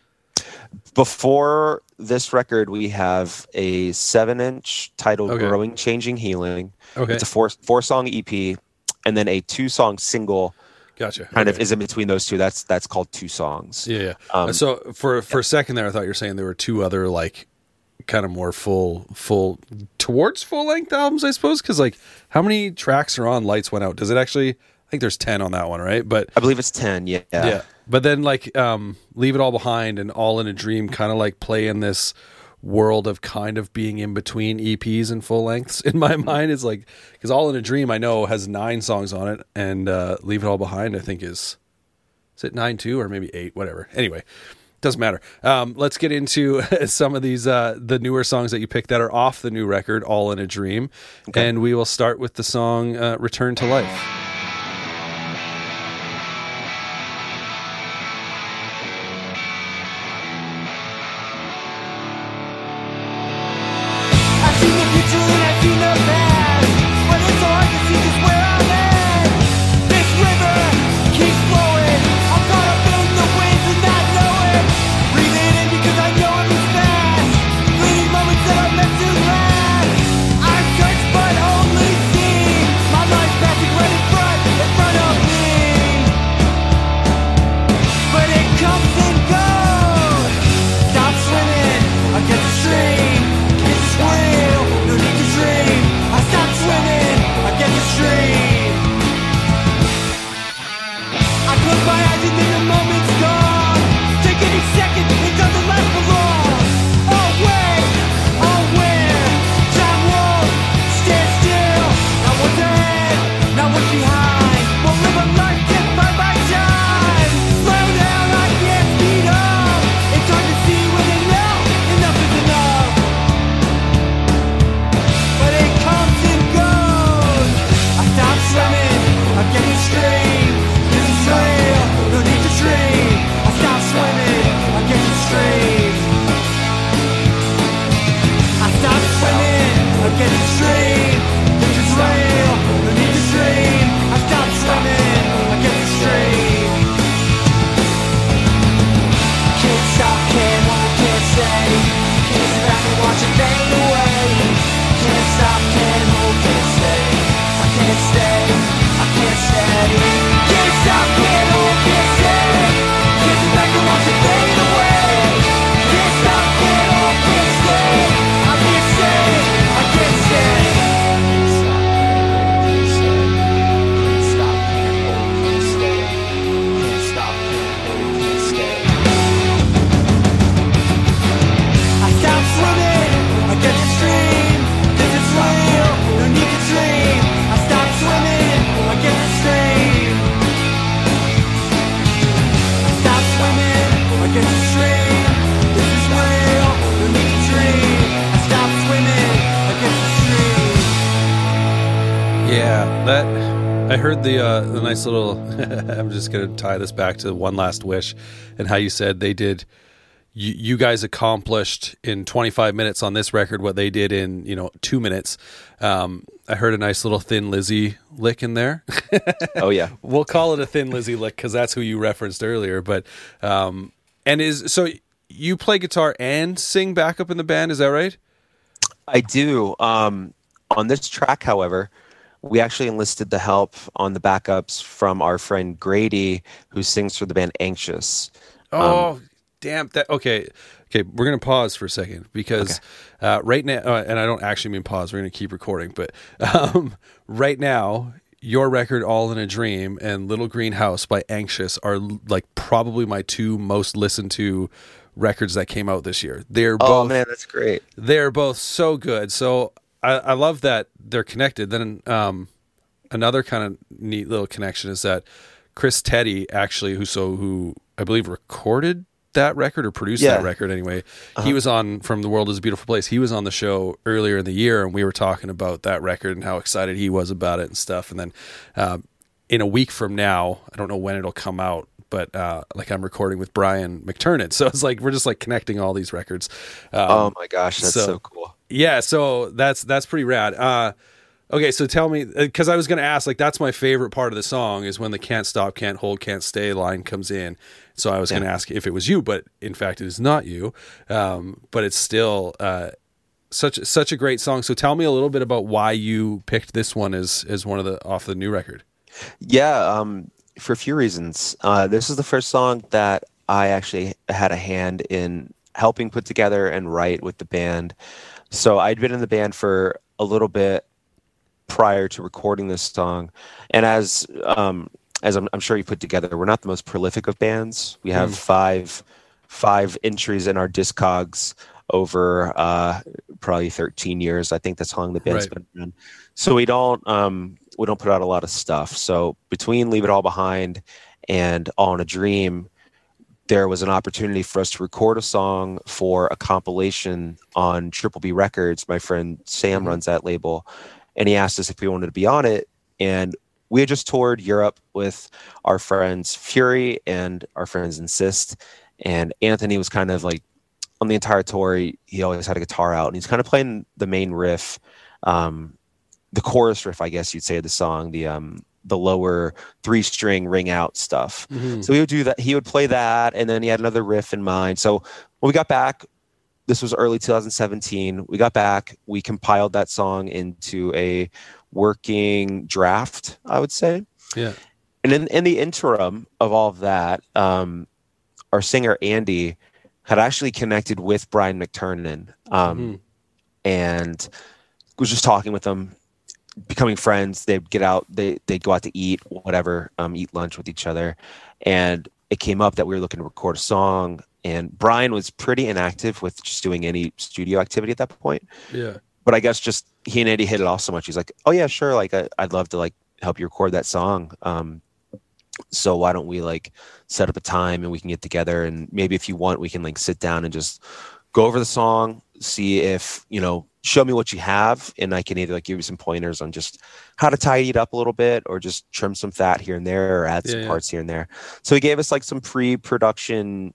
Before this record, we have a seven inch titled okay. Growing, Changing, Healing. Okay. It's a four four song EP, and then a two song single. Gotcha. Kind okay. of is in between those two. That's that's called two songs. Yeah. yeah. Um, so for for a second there, I thought you were saying there were two other like kind of more full full towards full length albums, I suppose. Because like, how many tracks are on Lights Went Out? Does it actually? I think there's ten on that one, right? But I believe it's ten. Yeah. Yeah. But then like um, leave it all behind and all in a dream kind of like play in this world of kind of being in between EPs and full lengths in my mind is like because all in a dream I know has nine songs on it and uh, leave it all behind I think is is it nine two or maybe eight whatever. Anyway doesn't matter. Um, let's get into some of these uh, the newer songs that you picked that are off the new record all in a dream. Okay. and we will start with the song uh, return to life nice little. I'm just gonna tie this back to one last wish, and how you said they did. You, you guys accomplished in 25 minutes on this record what they did in you know two minutes. Um, I heard a nice little Thin Lizzy lick in there. oh yeah, we'll call it a Thin Lizzy lick because that's who you referenced earlier. But um, and is so you play guitar and sing backup in the band? Is that right? I do. Um, on this track, however, we actually enlisted the help on the backups from our friend Grady, who sings for the band Anxious. Oh, um, damn! That okay. Okay, we're gonna pause for a second because okay. uh, right now, uh, and I don't actually mean pause. We're gonna keep recording, but um, right now, your record "All in a Dream" and "Little Green House" by Anxious are like probably my two most listened to records that came out this year. They're oh, both. Oh man, that's great. They're both so good. So I, I love that they're connected. Then um, another kind of neat little connection is that Chris Teti actually, who so who I believe recorded that record or produced yeah. that record anyway. Uh-huh. He was on from The World is a Beautiful Place. He was on the show earlier in the year, and we were talking about that record and how excited he was about it and stuff. And then uh, in a week from now, I don't know when it'll come out, but uh, like I'm recording with Brian McTernan, so it's like we're just like connecting all these records. Um, oh my gosh, that's so, so, cool. Yeah, so that's that's pretty rad. Uh, okay, so tell me because uh, I was going to ask, like that's my favorite part of the song is when the "can't stop, can't hold, can't stay" line comes in. So I was yeah. going to ask if it was you, but in fact, it is not you. Um, but it's still. Uh, such such a great song. So tell me a little bit about why you picked this one as as one of the off the new record. Yeah, um, for a few reasons. Uh, this is the first song that I actually had a hand in helping put together and write with the band. So I'd been in the band for a little bit prior to recording this song, and as um, as I'm, I'm, sure you put together, we're not the most prolific of bands. We have mm. five five entries in our discogs over uh, probably 13 years. I think that's how long the band's right. been around. So we don't um, we don't put out a lot of stuff. So between Leave It All Behind and All in a Dream, there was an opportunity for us to record a song for a compilation on Triple B Records. My friend Sam mm-hmm. runs that label, and he asked us if we wanted to be on it. And we had just toured Europe with our friends Fury and our friends Insist. And Anthony was kind of like on the entire tour, he, he always had a guitar out and he's kind of playing the main riff um, the chorus riff, I guess you'd say, of the song, the um the lower three string ring out stuff. Mm-hmm. So he would do that. He would play that, and then he had another riff in mind. So when we got back, this was early 2017. We got back, we compiled that song into a working draft, I would say. Yeah. And in, in the interim of all of that, um, our singer Andy had actually connected with Brian McTernan um, mm-hmm. and was just talking with him becoming friends. They'd get out, they they'd go out to eat, whatever, um, eat lunch with each other, and it came up that we were looking to record a song. And Brian was pretty inactive with just doing any studio activity at that point. Yeah. But I guess just he and Eddie hit it off so much. He's like, "Oh yeah, sure. Like I, would love to like help you record that song. Um, so why don't we like set up a time and we can get together and maybe if you want we can like sit down and just go over the song, see if you know show me what you have and i can either like give you some pointers on just how to tidy it up a little bit or just trim some fat here and there or add some yeah. parts here and there. So he gave us like some pre-production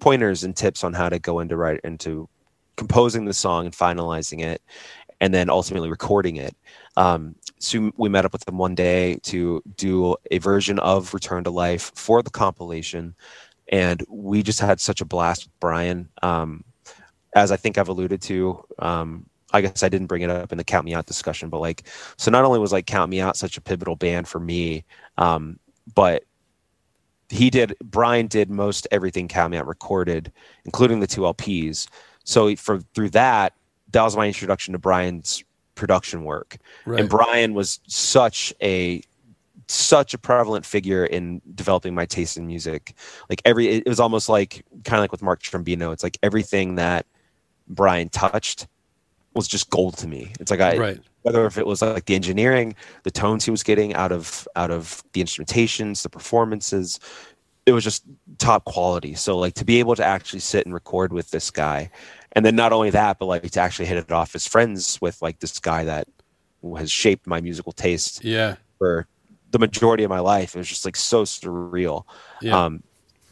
pointers and tips on how to go into write into composing the song and finalizing it and then ultimately recording it. Um, so we met up with him one day to do a version of return to life for the compilation and we just had such a blast with brian. Um, as i think i've alluded to um, I guess I didn't bring it up in the Count Me Out discussion, but like, so not only was like Count Me Out such a pivotal band for me, um, but he did, Brian did most everything Count Me Out recorded, including the two LPs. So for through that, that was my introduction to Brian's production work. Right. And Brian was such a such a prevalent figure in developing my taste in music. Like every, it was almost like kind of like with Mark Trombino. It's like everything that Brian touched was just gold to me. It's like I right. whether if it was like the engineering, the tones he was getting out of out of the instrumentations, the performances, it was just top quality. So like to be able to actually sit and record with this guy, and then not only that, but like to actually hit it off as friends with like this guy that has shaped my musical taste Yeah. for the majority of my life. It was just like so surreal. Yeah. Um,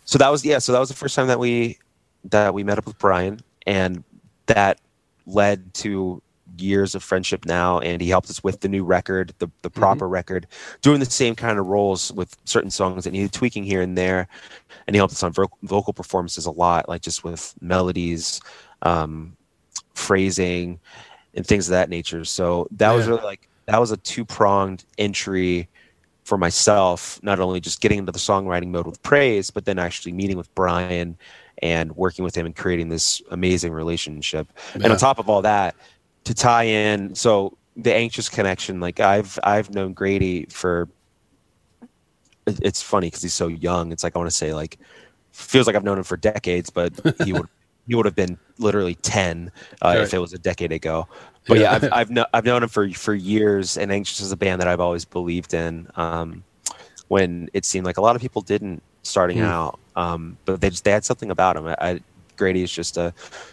so that was yeah. So that was the first time that we that we met up with Brian, and that led to years of friendship now. And he helped us with the new record, the the proper record, doing the same kind of roles with certain songs that needed tweaking here and there. And he helped us on vo- vocal performances a lot, like just with melodies, um, phrasing, and things of that nature. So that was really like that was a two pronged entry for myself, not only just getting into the songwriting mode with praise, but then actually meeting with Brian and working with him and creating this amazing relationship. And on top of all that, to tie in, so the anxious connection, like I've I've known Grady for. It's funny because he's so young. It's like I want to say like feels like I've known him for decades, but he would he would have been literally ten uh, if it was a decade ago. But yeah, Yeah. I've I've, kno- I've known him for for years, and Anxious is a band that I've always believed in. Um, when it seemed like a lot of people didn't starting Mm. out, um, but they just they had something about him. I, I, Grady is just a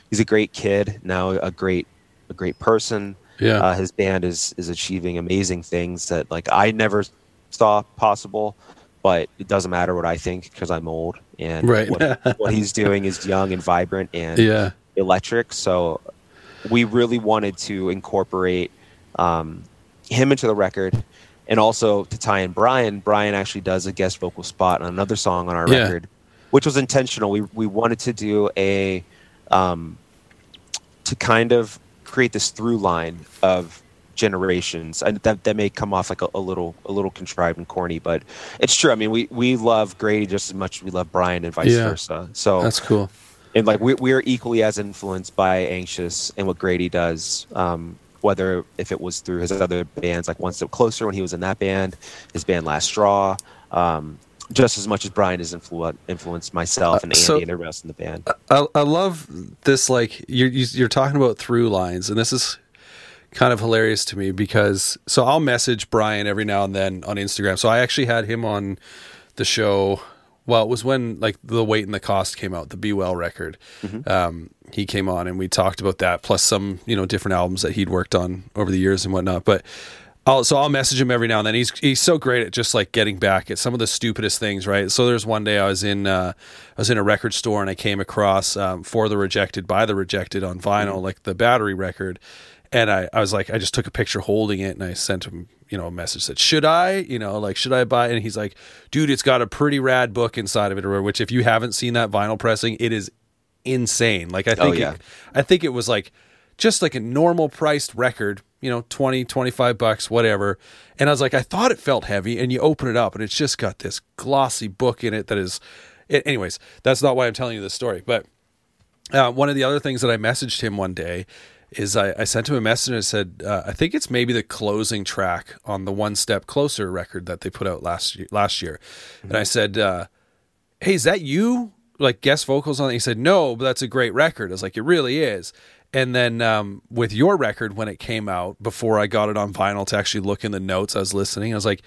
he's a great kid now, a great a great person. Yeah. Uh, his band is is achieving amazing things that like I never saw possible. But it doesn't matter what I think because I'm old, and Right. what, what he's doing is young and vibrant and yeah. electric. So we really wanted to incorporate um, him into the record. And also to tie in Brian, Brian actually does a guest vocal spot on another song on our Yeah. record, which was intentional. We, we wanted to do a, um, to kind of create this through line of generations and that, that may come off like a, a little a little contrived and corny but it's true i mean we we love grady just as much as we love brian and vice Yeah. versa so That's cool. and like we, we're equally as influenced by anxious and what grady does um, whether if it was through his other bands like one step closer when he was in that band his band last straw um, just as much as brian has influ- influenced myself and Uh, andy so- and the rest in the band I, I love this. Like you're you- you're talking about through lines, and this is kind of hilarious to me because so I'll message Brian every now and then on Instagram. So I actually had him on the show. Well, it was when like the weight and the cost came out, the Be Well record. Um, he came on and we talked about that, plus some you know different albums that he'd worked on over the years and whatnot. But I'll, so I'll message him every now and then. He's he's so great at just like getting back at some of the stupidest things, right? So there's one day I was in uh, I was in a record store and I came across um, For the Rejected by the Rejected on vinyl, like the Battery record, and I, I was like I just took a picture holding it and I sent him you know a message that should I you know like should I buy it? and he's like dude it's got a pretty rad book inside of it or which if you haven't seen that vinyl pressing it is insane like I think yeah. it, I think it was like just like a normal priced record, you know, 20, 25 bucks, whatever. And I was like, I thought it felt heavy. And you open it up and it's just got this glossy book in it that is, a- anyways, that's not why I'm telling you this story. But uh, one of the other things that I messaged him one day is I, I sent him a message and I said, uh, I think it's maybe the closing track on the One Step Closer record that they put out last year. Last year. And I said, uh, hey, is that you? Like guest vocals on it? He said, no, but that's a great record. I was like, it really is. And then um, with your record, when it came out, before I got it on vinyl to actually look in the notes, I was listening. I was like,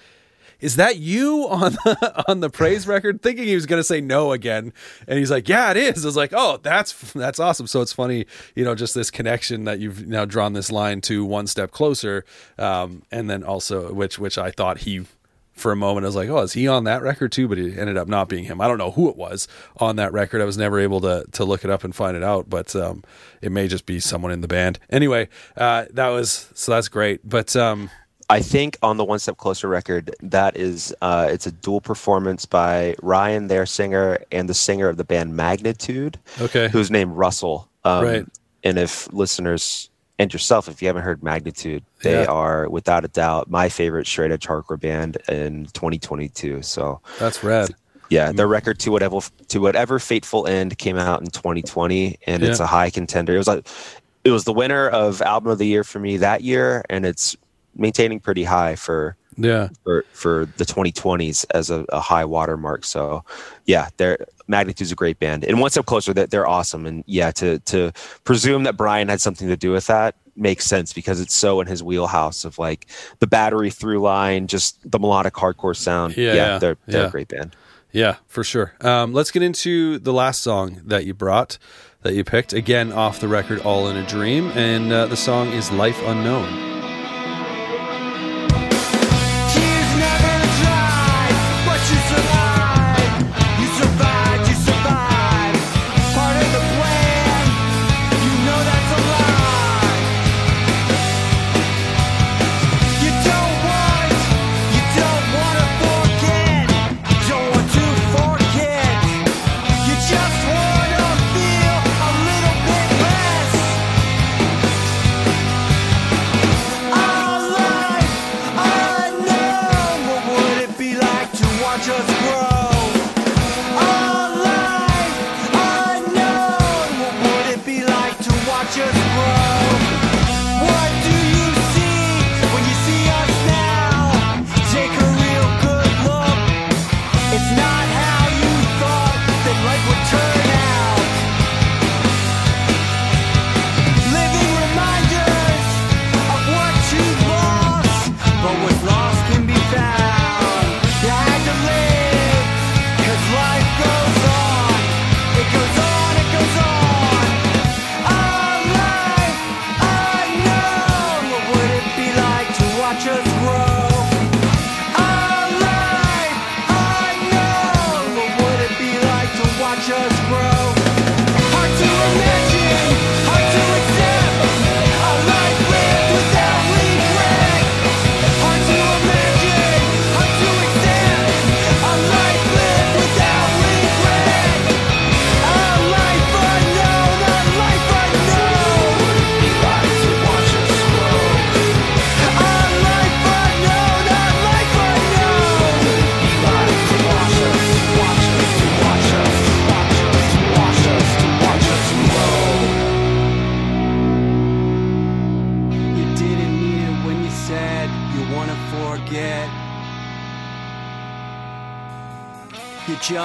is that you on the, on the praise record? Thinking he was going to say no again, and he's like, "Yeah, it is." I was like, "Oh, that's that's awesome." So it's funny, you know, just this connection that you've now drawn this line to one step closer, um, and then also which which I thought he for a moment I was like, "Oh, is he on that record too?" But it ended up not being him. I don't know who it was on that record. I was never able to to look it up and find it out, but um, it may just be someone in the band. Anyway, uh, that was so that's great, but. Um, I think on the One Step Closer record, that is, uh, it's a dual performance by Ryan, their singer, and the singer of the band Magnitude, Okay. who's named Russell. Um, Right. And if listeners and yourself, if you haven't heard Magnitude, they Yeah. are without a doubt my favorite straight edge hardcore band in 2022. So that's rad. yeah, their record to whatever to whatever fateful end came out in 2020, and it's a high contender. It was like it was the winner of album of the year for me that year, and it's maintaining pretty high for Yeah. for for the 2020s as a, a high watermark. So yeah, they're Magnitude's a great band, and one step closer, that they're awesome. And yeah, to to presume that Brian had something to do with that makes sense because it's so in his wheelhouse of like the battery through line, just the melodic hardcore sound. Yeah, yeah, they're they're yeah. a great band. Yeah, for sure. Um, let's get into the last song that you brought, that you picked. Again, off the record, All in a Dream. And uh, the song is Life Unknown.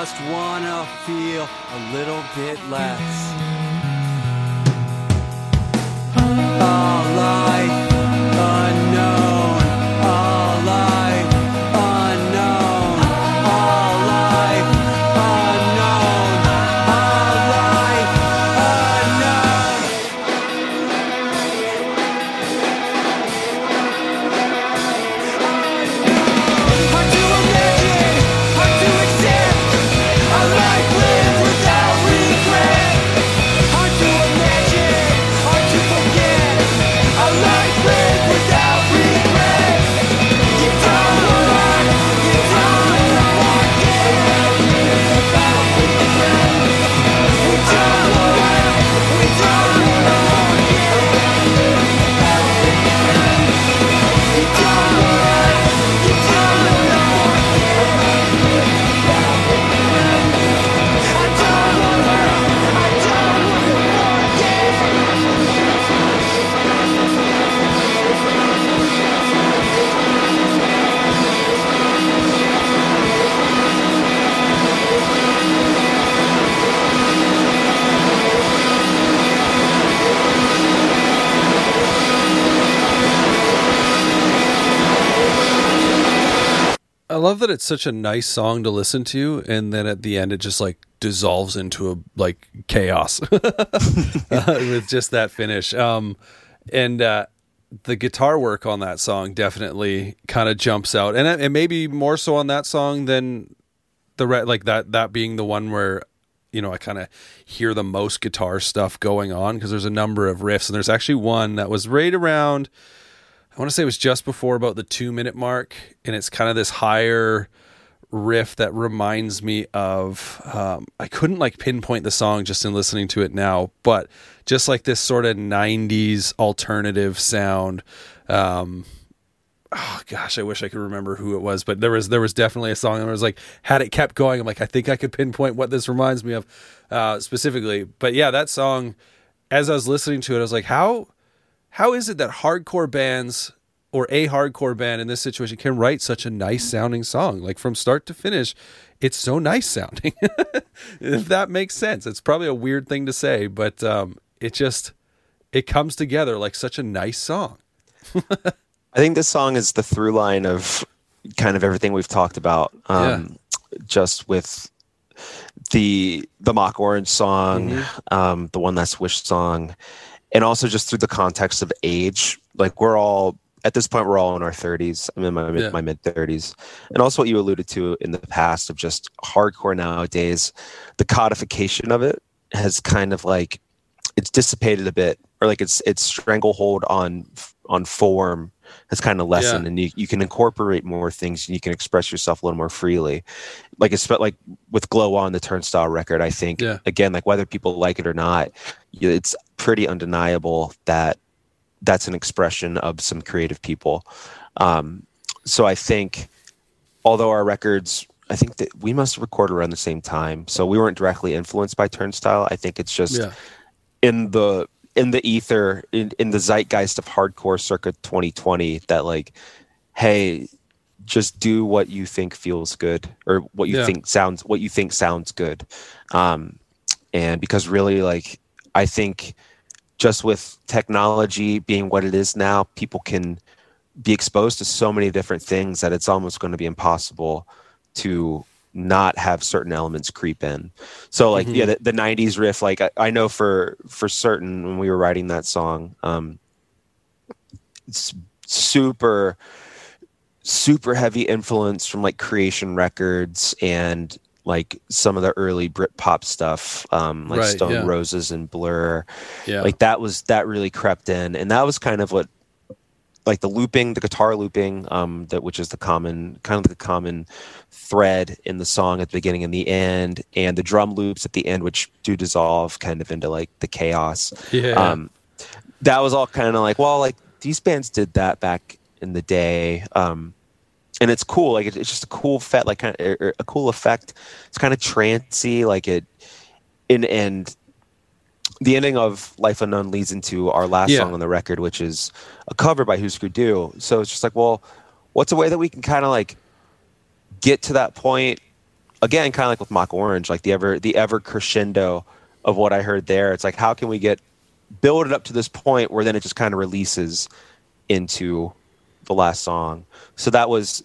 Just wanna feel a little bit less. Love that it's such a nice song to listen to, and then at the end it just like dissolves into a like chaos uh, with just that finish. Um, and uh, the guitar work on that song definitely kind of jumps out, and it maybe more so on that song than the re- like that that being the one where you know I kind of hear the most guitar stuff going on because there's a number of riffs, and there's actually one that was right around. I want to say it was just before about the two minute mark, and it's kind of this higher riff that reminds me of. Um, I couldn't like pinpoint the song just in listening to it now, but just like this sort of '90s alternative sound. Um, oh gosh, I wish I could remember who it was, but there was there was definitely a song and I was like had it kept going, I'm like I think I could pinpoint what this reminds me of uh, specifically. But yeah, that song, as I was listening to it, I was like, how how is it that hardcore bands or a hardcore band in this situation can write such a nice sounding song? Like from start to finish it's so nice sounding. If that makes sense. It's probably a weird thing to say but um, it just it comes together like such a nice song. I think this song is the through line of kind of everything we've talked about. Um, Just with the the mock orange song, um, the one last wish song, and also just through the context of age. Like we're all at this point, we're all in our thirties. I'm in my mid Yeah. my mid thirties, and also what you alluded to in the past of just hardcore nowadays. The codification of it has kind of like it's dissipated a bit, or like it's it's stranglehold on on form has kind of lessened, Yeah. and you, you can incorporate more things and you can express yourself a little more freely. Like it's like with Glow on the Turnstile record, I think Yeah. again, like whether people like it or not, it's pretty undeniable that that's an expression of some creative people. Um, so I think, although our records, I think that we must record around the same time, so we weren't directly influenced by Turnstile. I think it's just yeah in the in the ether in, in the zeitgeist of hardcore circa 2020 that like hey just do what you think feels good or what you Yeah. think sounds what you think sounds good um and because really like i think just with technology being what it is now people can be exposed to so many different things that it's almost going to be impossible to not have certain elements creep in. So like yeah the, the 90s riff like I, I know for for certain when we were writing that song um it's super super heavy influence from like creation records and like some of the early brit pop stuff um like Right, stone yeah. roses and blur. Yeah. Like that was that really crept in. And that was kind of what like the looping the guitar looping um that which is the common kind of the common thread in the song at the beginning and the end and the drum loops at the end which do dissolve kind of into like the chaos. Yeah. Um that was all kind of like well like these bands did that back in the day um and it's cool like it, it's just a cool effect like kind of a cool effect. It's kind of trancy like it in and the ending of life unknown leads into our last Yeah. song on the record which is a cover by Husker Du so it's just like well what's a way that we can kind of like get to that point again, kind of like with Mock Orange, like the ever the ever crescendo of what I heard there. It's like how can we get build it up to this point where then it just kind of releases into the last song. So that was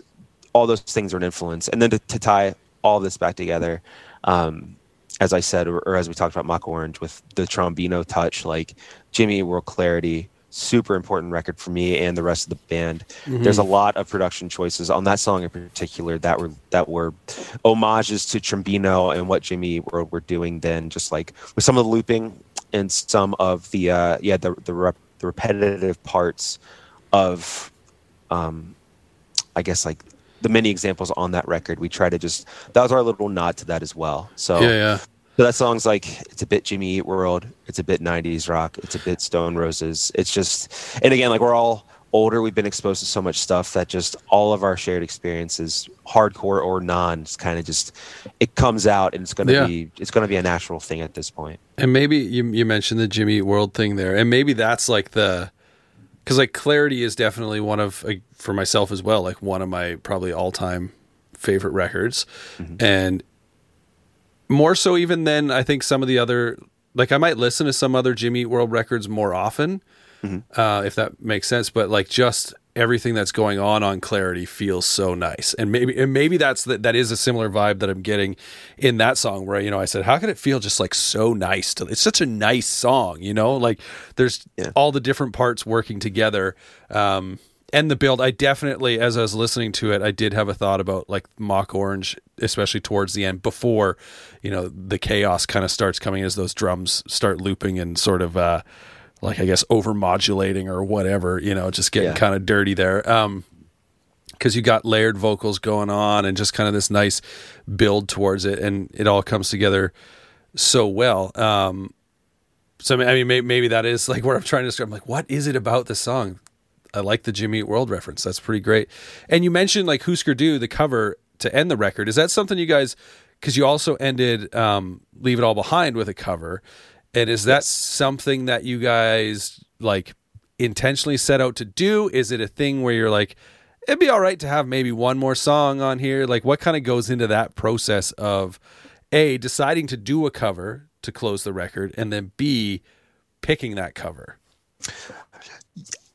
all those things are an influence, and then to, to tie all this back together. Um, as I said, or, or, as we talked about Mock Orange with the trombino touch, like Jimmy World Clarity, super important record for me and the rest of the band. Mm-hmm. There's a lot of production choices on that song in particular that were that were homages to trombino and what Jimmy were, were doing then, just like with some of the looping and some of the uh, yeah the the, rep, the repetitive parts of um, I guess like the many examples on that record. We try to just that was our little nod to that as well. So yeah, yeah. So that song's like it's a bit Jimmy Eat World, it's a bit '90s rock, it's a bit Stone Roses. It's just, and again, like we're all older, we've been exposed to so much stuff that just all of our shared experiences, hardcore or non, it's kind of just it comes out, and it's gonna yeah. be it's gonna be a natural thing at this point. And maybe you you mentioned the Jimmy Eat World thing there, and maybe that's like the because like clarity is definitely one of like, for myself as well like one of my probably all-time favorite records mm-hmm. and more so even than i think some of the other like i might listen to some other jimmy world records more often mm-hmm. uh, if that makes sense but like just everything that's going on on clarity feels so nice. And maybe and maybe that's that that is a similar vibe that i'm getting in that song where you know i said how could it feel just like so nice to it's such a nice song you know? Like there's yeah. all the different parts working together um and the build. I definitely as i was listening to it i did have a thought about like mock orange especially towards the end before you know the chaos kind of starts coming as those drums start looping and sort of uh like I guess over modulating or whatever, you know, just getting yeah. kind of dirty there. Um, because you got layered vocals going on and just kind of this nice build towards it, and it all comes together so well. Um, so I mean, maybe, maybe that is like what I'm trying to describe. I'm like, what is it about the song? I like the Jimmy Eat World reference. That's pretty great. And you mentioned like Husker Du, the cover to end the record. Is that something you guys? Because you also ended um, Leave It All Behind with a cover. And is that yes. something that you guys like intentionally set out to do? Is it a thing where you're like, it'd be all right to have maybe one more song on here? Like, what kind of goes into that process of A, deciding to do a cover to close the record, and then B, picking that cover?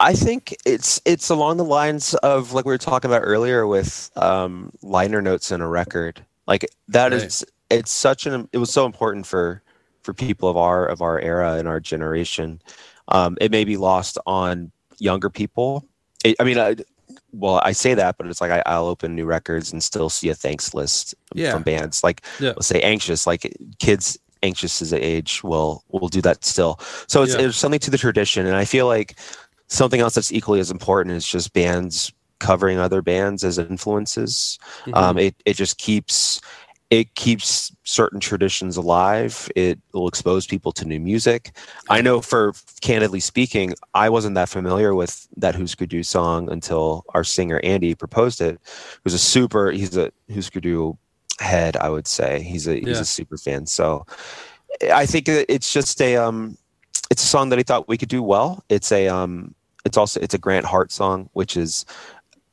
I think it's it's along the lines of like we were talking about earlier with um, liner notes in a record. Like that right. is it's such an it was so important for for people of our of our era and our generation. Um, it may be lost on younger people. It, I mean, I, well, I say that, but it's like I, will open new records and still see a thanks list yeah. from bands. Like, yeah. let's say anxious, like kids anxious as age will will do that still. So it's, yeah. it's something to the tradition, and I feel like something else that's equally as important is just bands covering other bands as influences. Mm-hmm. Um, it it just keeps it keeps certain traditions alive. It will expose people to new music. I know for candidly speaking, I wasn't that familiar with that Husker Du song until our singer Andy proposed it. Who's a super he's a Husker Du head, I would say. He's a he's yeah. a super fan. So I think it's just a um it's a song that he thought we could do well. It's a um it's also it's a Grant Hart song, which is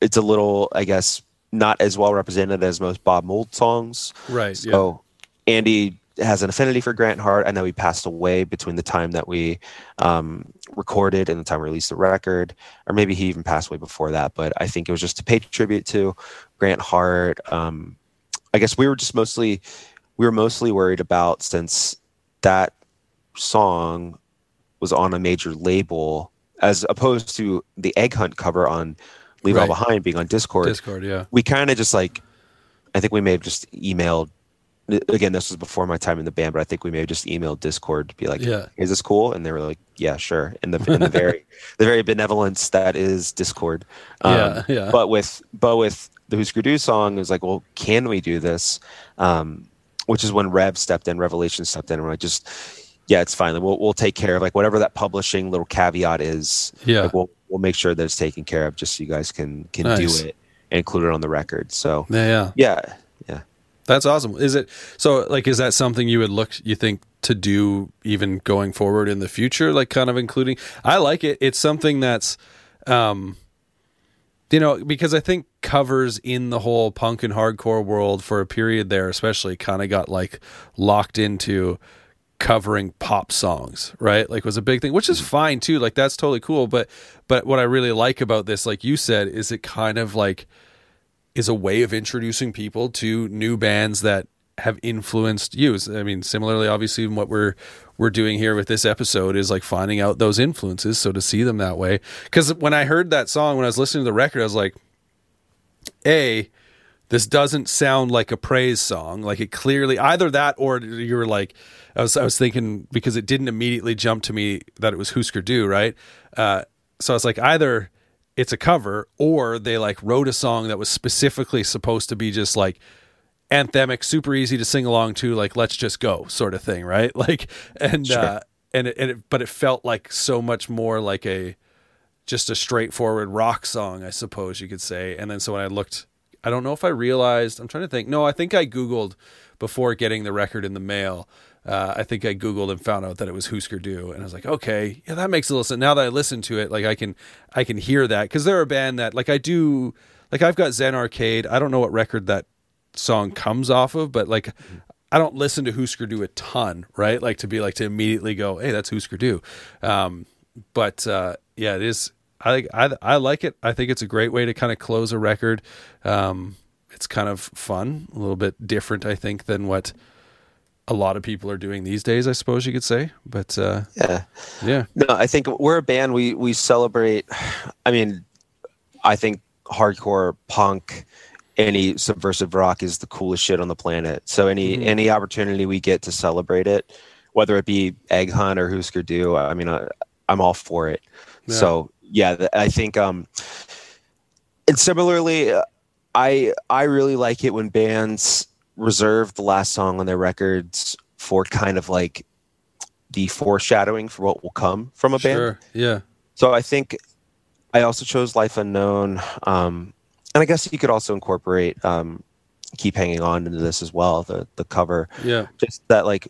it's a little, I guess, not as well represented as most Bob Mould songs. Right. So yeah. Andy has an affinity for Grant Hart. I know he passed away between the time that we um, recorded and the time we released the record, or maybe he even passed away before that. But I think it was just to pay tribute to Grant Hart. Um, I guess we were just mostly we were mostly worried about since that song was on a major label as opposed to the Egg Hunt cover on leave right. all behind being on Dischord. Dischord yeah. We kind of just like i think we may have just emailed again this was before my time in the band but i think we may have just emailed Dischord to be like yeah. Is this cool? And they were like yeah sure. In the, in the very the very benevolence that is Dischord. Um, yeah, yeah but with but with the Husker Du song it was like well can we do this? Um, which is when rev stepped in revelation stepped in and i just yeah it's fine. We'll, we'll take care of like whatever that publishing little caveat is yeah. like, we'll we'll make sure that it's taken care of just so you guys can can nice. do it and include it on the record. So yeah, yeah, yeah, yeah. That's awesome. Is it so? Like, is that something you would look? You think to do even going forward in the future? Like, kind of including. I like it. It's something that's, um, you know, because I think covers in the whole punk and hardcore world for a period there, especially, kind of got like locked into covering pop songs, right? Like was a big thing, which is fine too. Like that's totally cool. But but what I really like about this, like you said, is it kind of like is a way of introducing people to new bands that have influenced you. I mean, similarly, obviously, what we're we're doing here with this episode is like finding out those influences. So to see them that way, because when I heard that song, when I was listening to the record, I was like, a this doesn't sound like a praise song. Like it clearly either that or you were like, I was I was thinking because it didn't immediately jump to me that it was Husker Du, right? Uh, so I was like, either it's a cover or they like wrote a song that was specifically supposed to be just like anthemic, super easy to sing along to, like let's just go sort of thing, right? Like and Sure. uh, and it, and it, but it felt like so much more like a just a straightforward rock song, I suppose you could say. And then so when I looked, I don't know if I realized. I'm trying to think. No, I think I googled before getting the record in the mail. Uh, I think I googled and found out that it was Husker Du, and I was like, okay, yeah, that makes a little sense. Now that I listen to it, like I can, I can hear that because they're a band that, like, I do, like I've got Zen Arcade. I don't know what record that song comes off of, but like I don't listen to Husker Du a ton, right? Like to be like to immediately go, hey, that's Husker Du. Um, but uh, yeah, it is. I I I like it. I think it's a great way to kind of close a record. Um, it's kind of fun, a little bit different, I think, than what a lot of people are doing these days. I suppose you could say, but uh, Yeah. yeah, No, I think we're a band. We we celebrate. I mean, I think hardcore punk, any subversive rock is the coolest shit on the planet. So any Mhm. any opportunity we get to celebrate it, whether it be Egg Hunt or Husker Du, I mean, I, I'm all for it. Yeah. So yeah, I think. um And similarly, uh, I I really like it when bands reserve the last song on their records for kind of like the foreshadowing for what will come from a band. sure, yeah, So I think I also chose Life Unknown, um, and I guess you could also incorporate um, Keep Hanging On into this as well. The the cover, yeah, just that like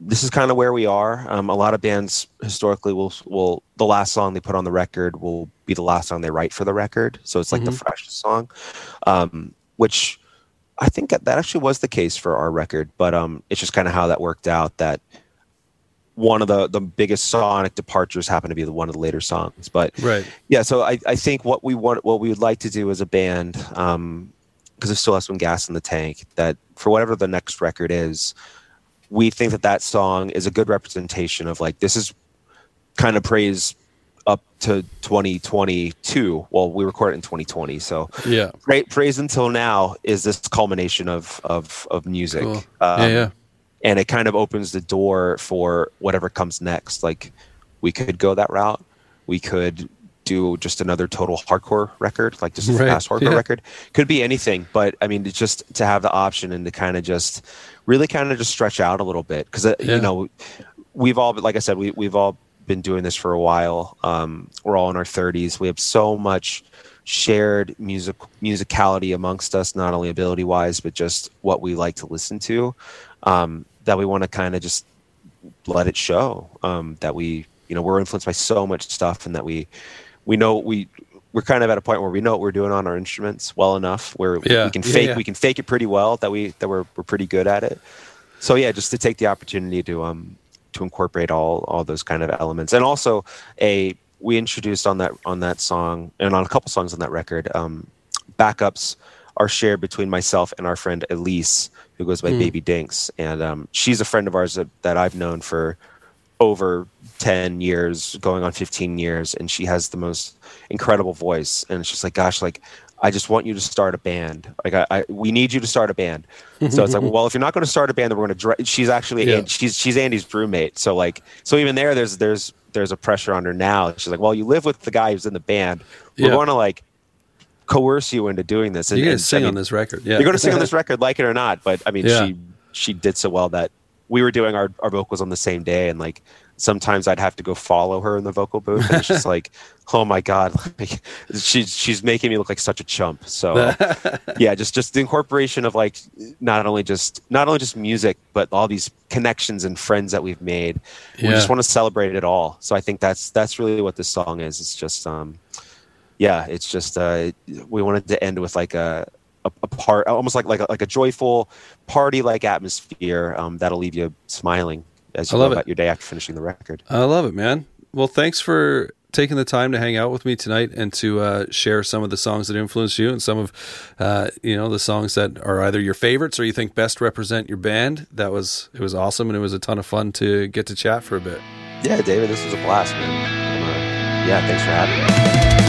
this is kind of where we are. Um, a lot of bands historically will will the last song they put on the record will be the last song they write for the record. So it's like the Mhm. freshest song, um, which I think that that actually was the case for our record. But um, it's just kind of how that worked out. That one of the the biggest sonic departures happened to be the one of the later songs. But right, yeah, so I, I think what we want, what we would like to do as a band, um, because it still has some gas in the tank, that for whatever the next record is, we think that that song is a good representation of like this is kind of praise up to 2022. Well, we record it in 2020, so yeah, great praise until now is this culmination of of of music. cool. Um, yeah, yeah, and it kind of opens the door for whatever comes next. Like we could go that route. We could do just another total hardcore record, like just a Right, fast hardcore yeah. record. Could be anything, but I mean, it's just to have the option and to kind of just really kind of just stretch out a little bit because Yeah. you know we've all, like I said, we we've all been doing this for a while. Um, we're all in our 30s. We have so much shared music musicality amongst us, not only ability wise, but just what we like to listen to. Um, that we want to kind of just let it show. Um, that we, you know, we're influenced by so much stuff, and that we we know we we're kind of at a point where we know what we're doing on our instruments well enough where Yeah, we can yeah, fake yeah. we can fake it pretty well that we that we're we're pretty good at it. So yeah, just to take the opportunity to um to incorporate all all those kind of elements, and also a we introduced on that on that song and on a couple songs on that record um, backups are shared between myself and our friend Elise, who goes by Mm. Baby Dinks, and um, she's a friend of ours that, that I've known for over 10 years going on 15 years and she has the most incredible voice and it's just like gosh like i just want you to start a band like i, I we need you to start a band so it's like well if you're not going to start a band then we're going to dra- she's actually Yeah. and she's she's andy's roommate so like so even there there's there's there's a pressure on her now she's like well you live with the guy who's in the band we're Yeah. going to like coerce you into doing this and, you and, guys sing I mean, on this record. Yeah, you're going to sing on this record, like it or not. But I mean, Yeah. she she did so well that we were doing our, our vocals on the same day, and like sometimes I'd have to go follow her in the vocal booth, and it's just like, oh my god, like, she's she's making me look like such a chump. So yeah, just just the incorporation of like not only just not only just music, but all these connections and friends that we've made. We just want to celebrate it all. So I think that's that's really what this song is. It's just um yeah, it's just uh, we wanted to end with like a a, a part, almost like like a, like a joyful party like atmosphere um, that'll leave you smiling as you I go love about it. your day after finishing the record. I love it, man. Well, thanks for taking the time to hang out with me tonight and to uh, share some of the songs that influenced you and some of uh, you know the songs that are either your favorites or you think best represent your band. That was it was awesome and it was a ton of fun to get to chat for a bit. Yeah, David, this was a blast, man. Uh, yeah, thanks for having me.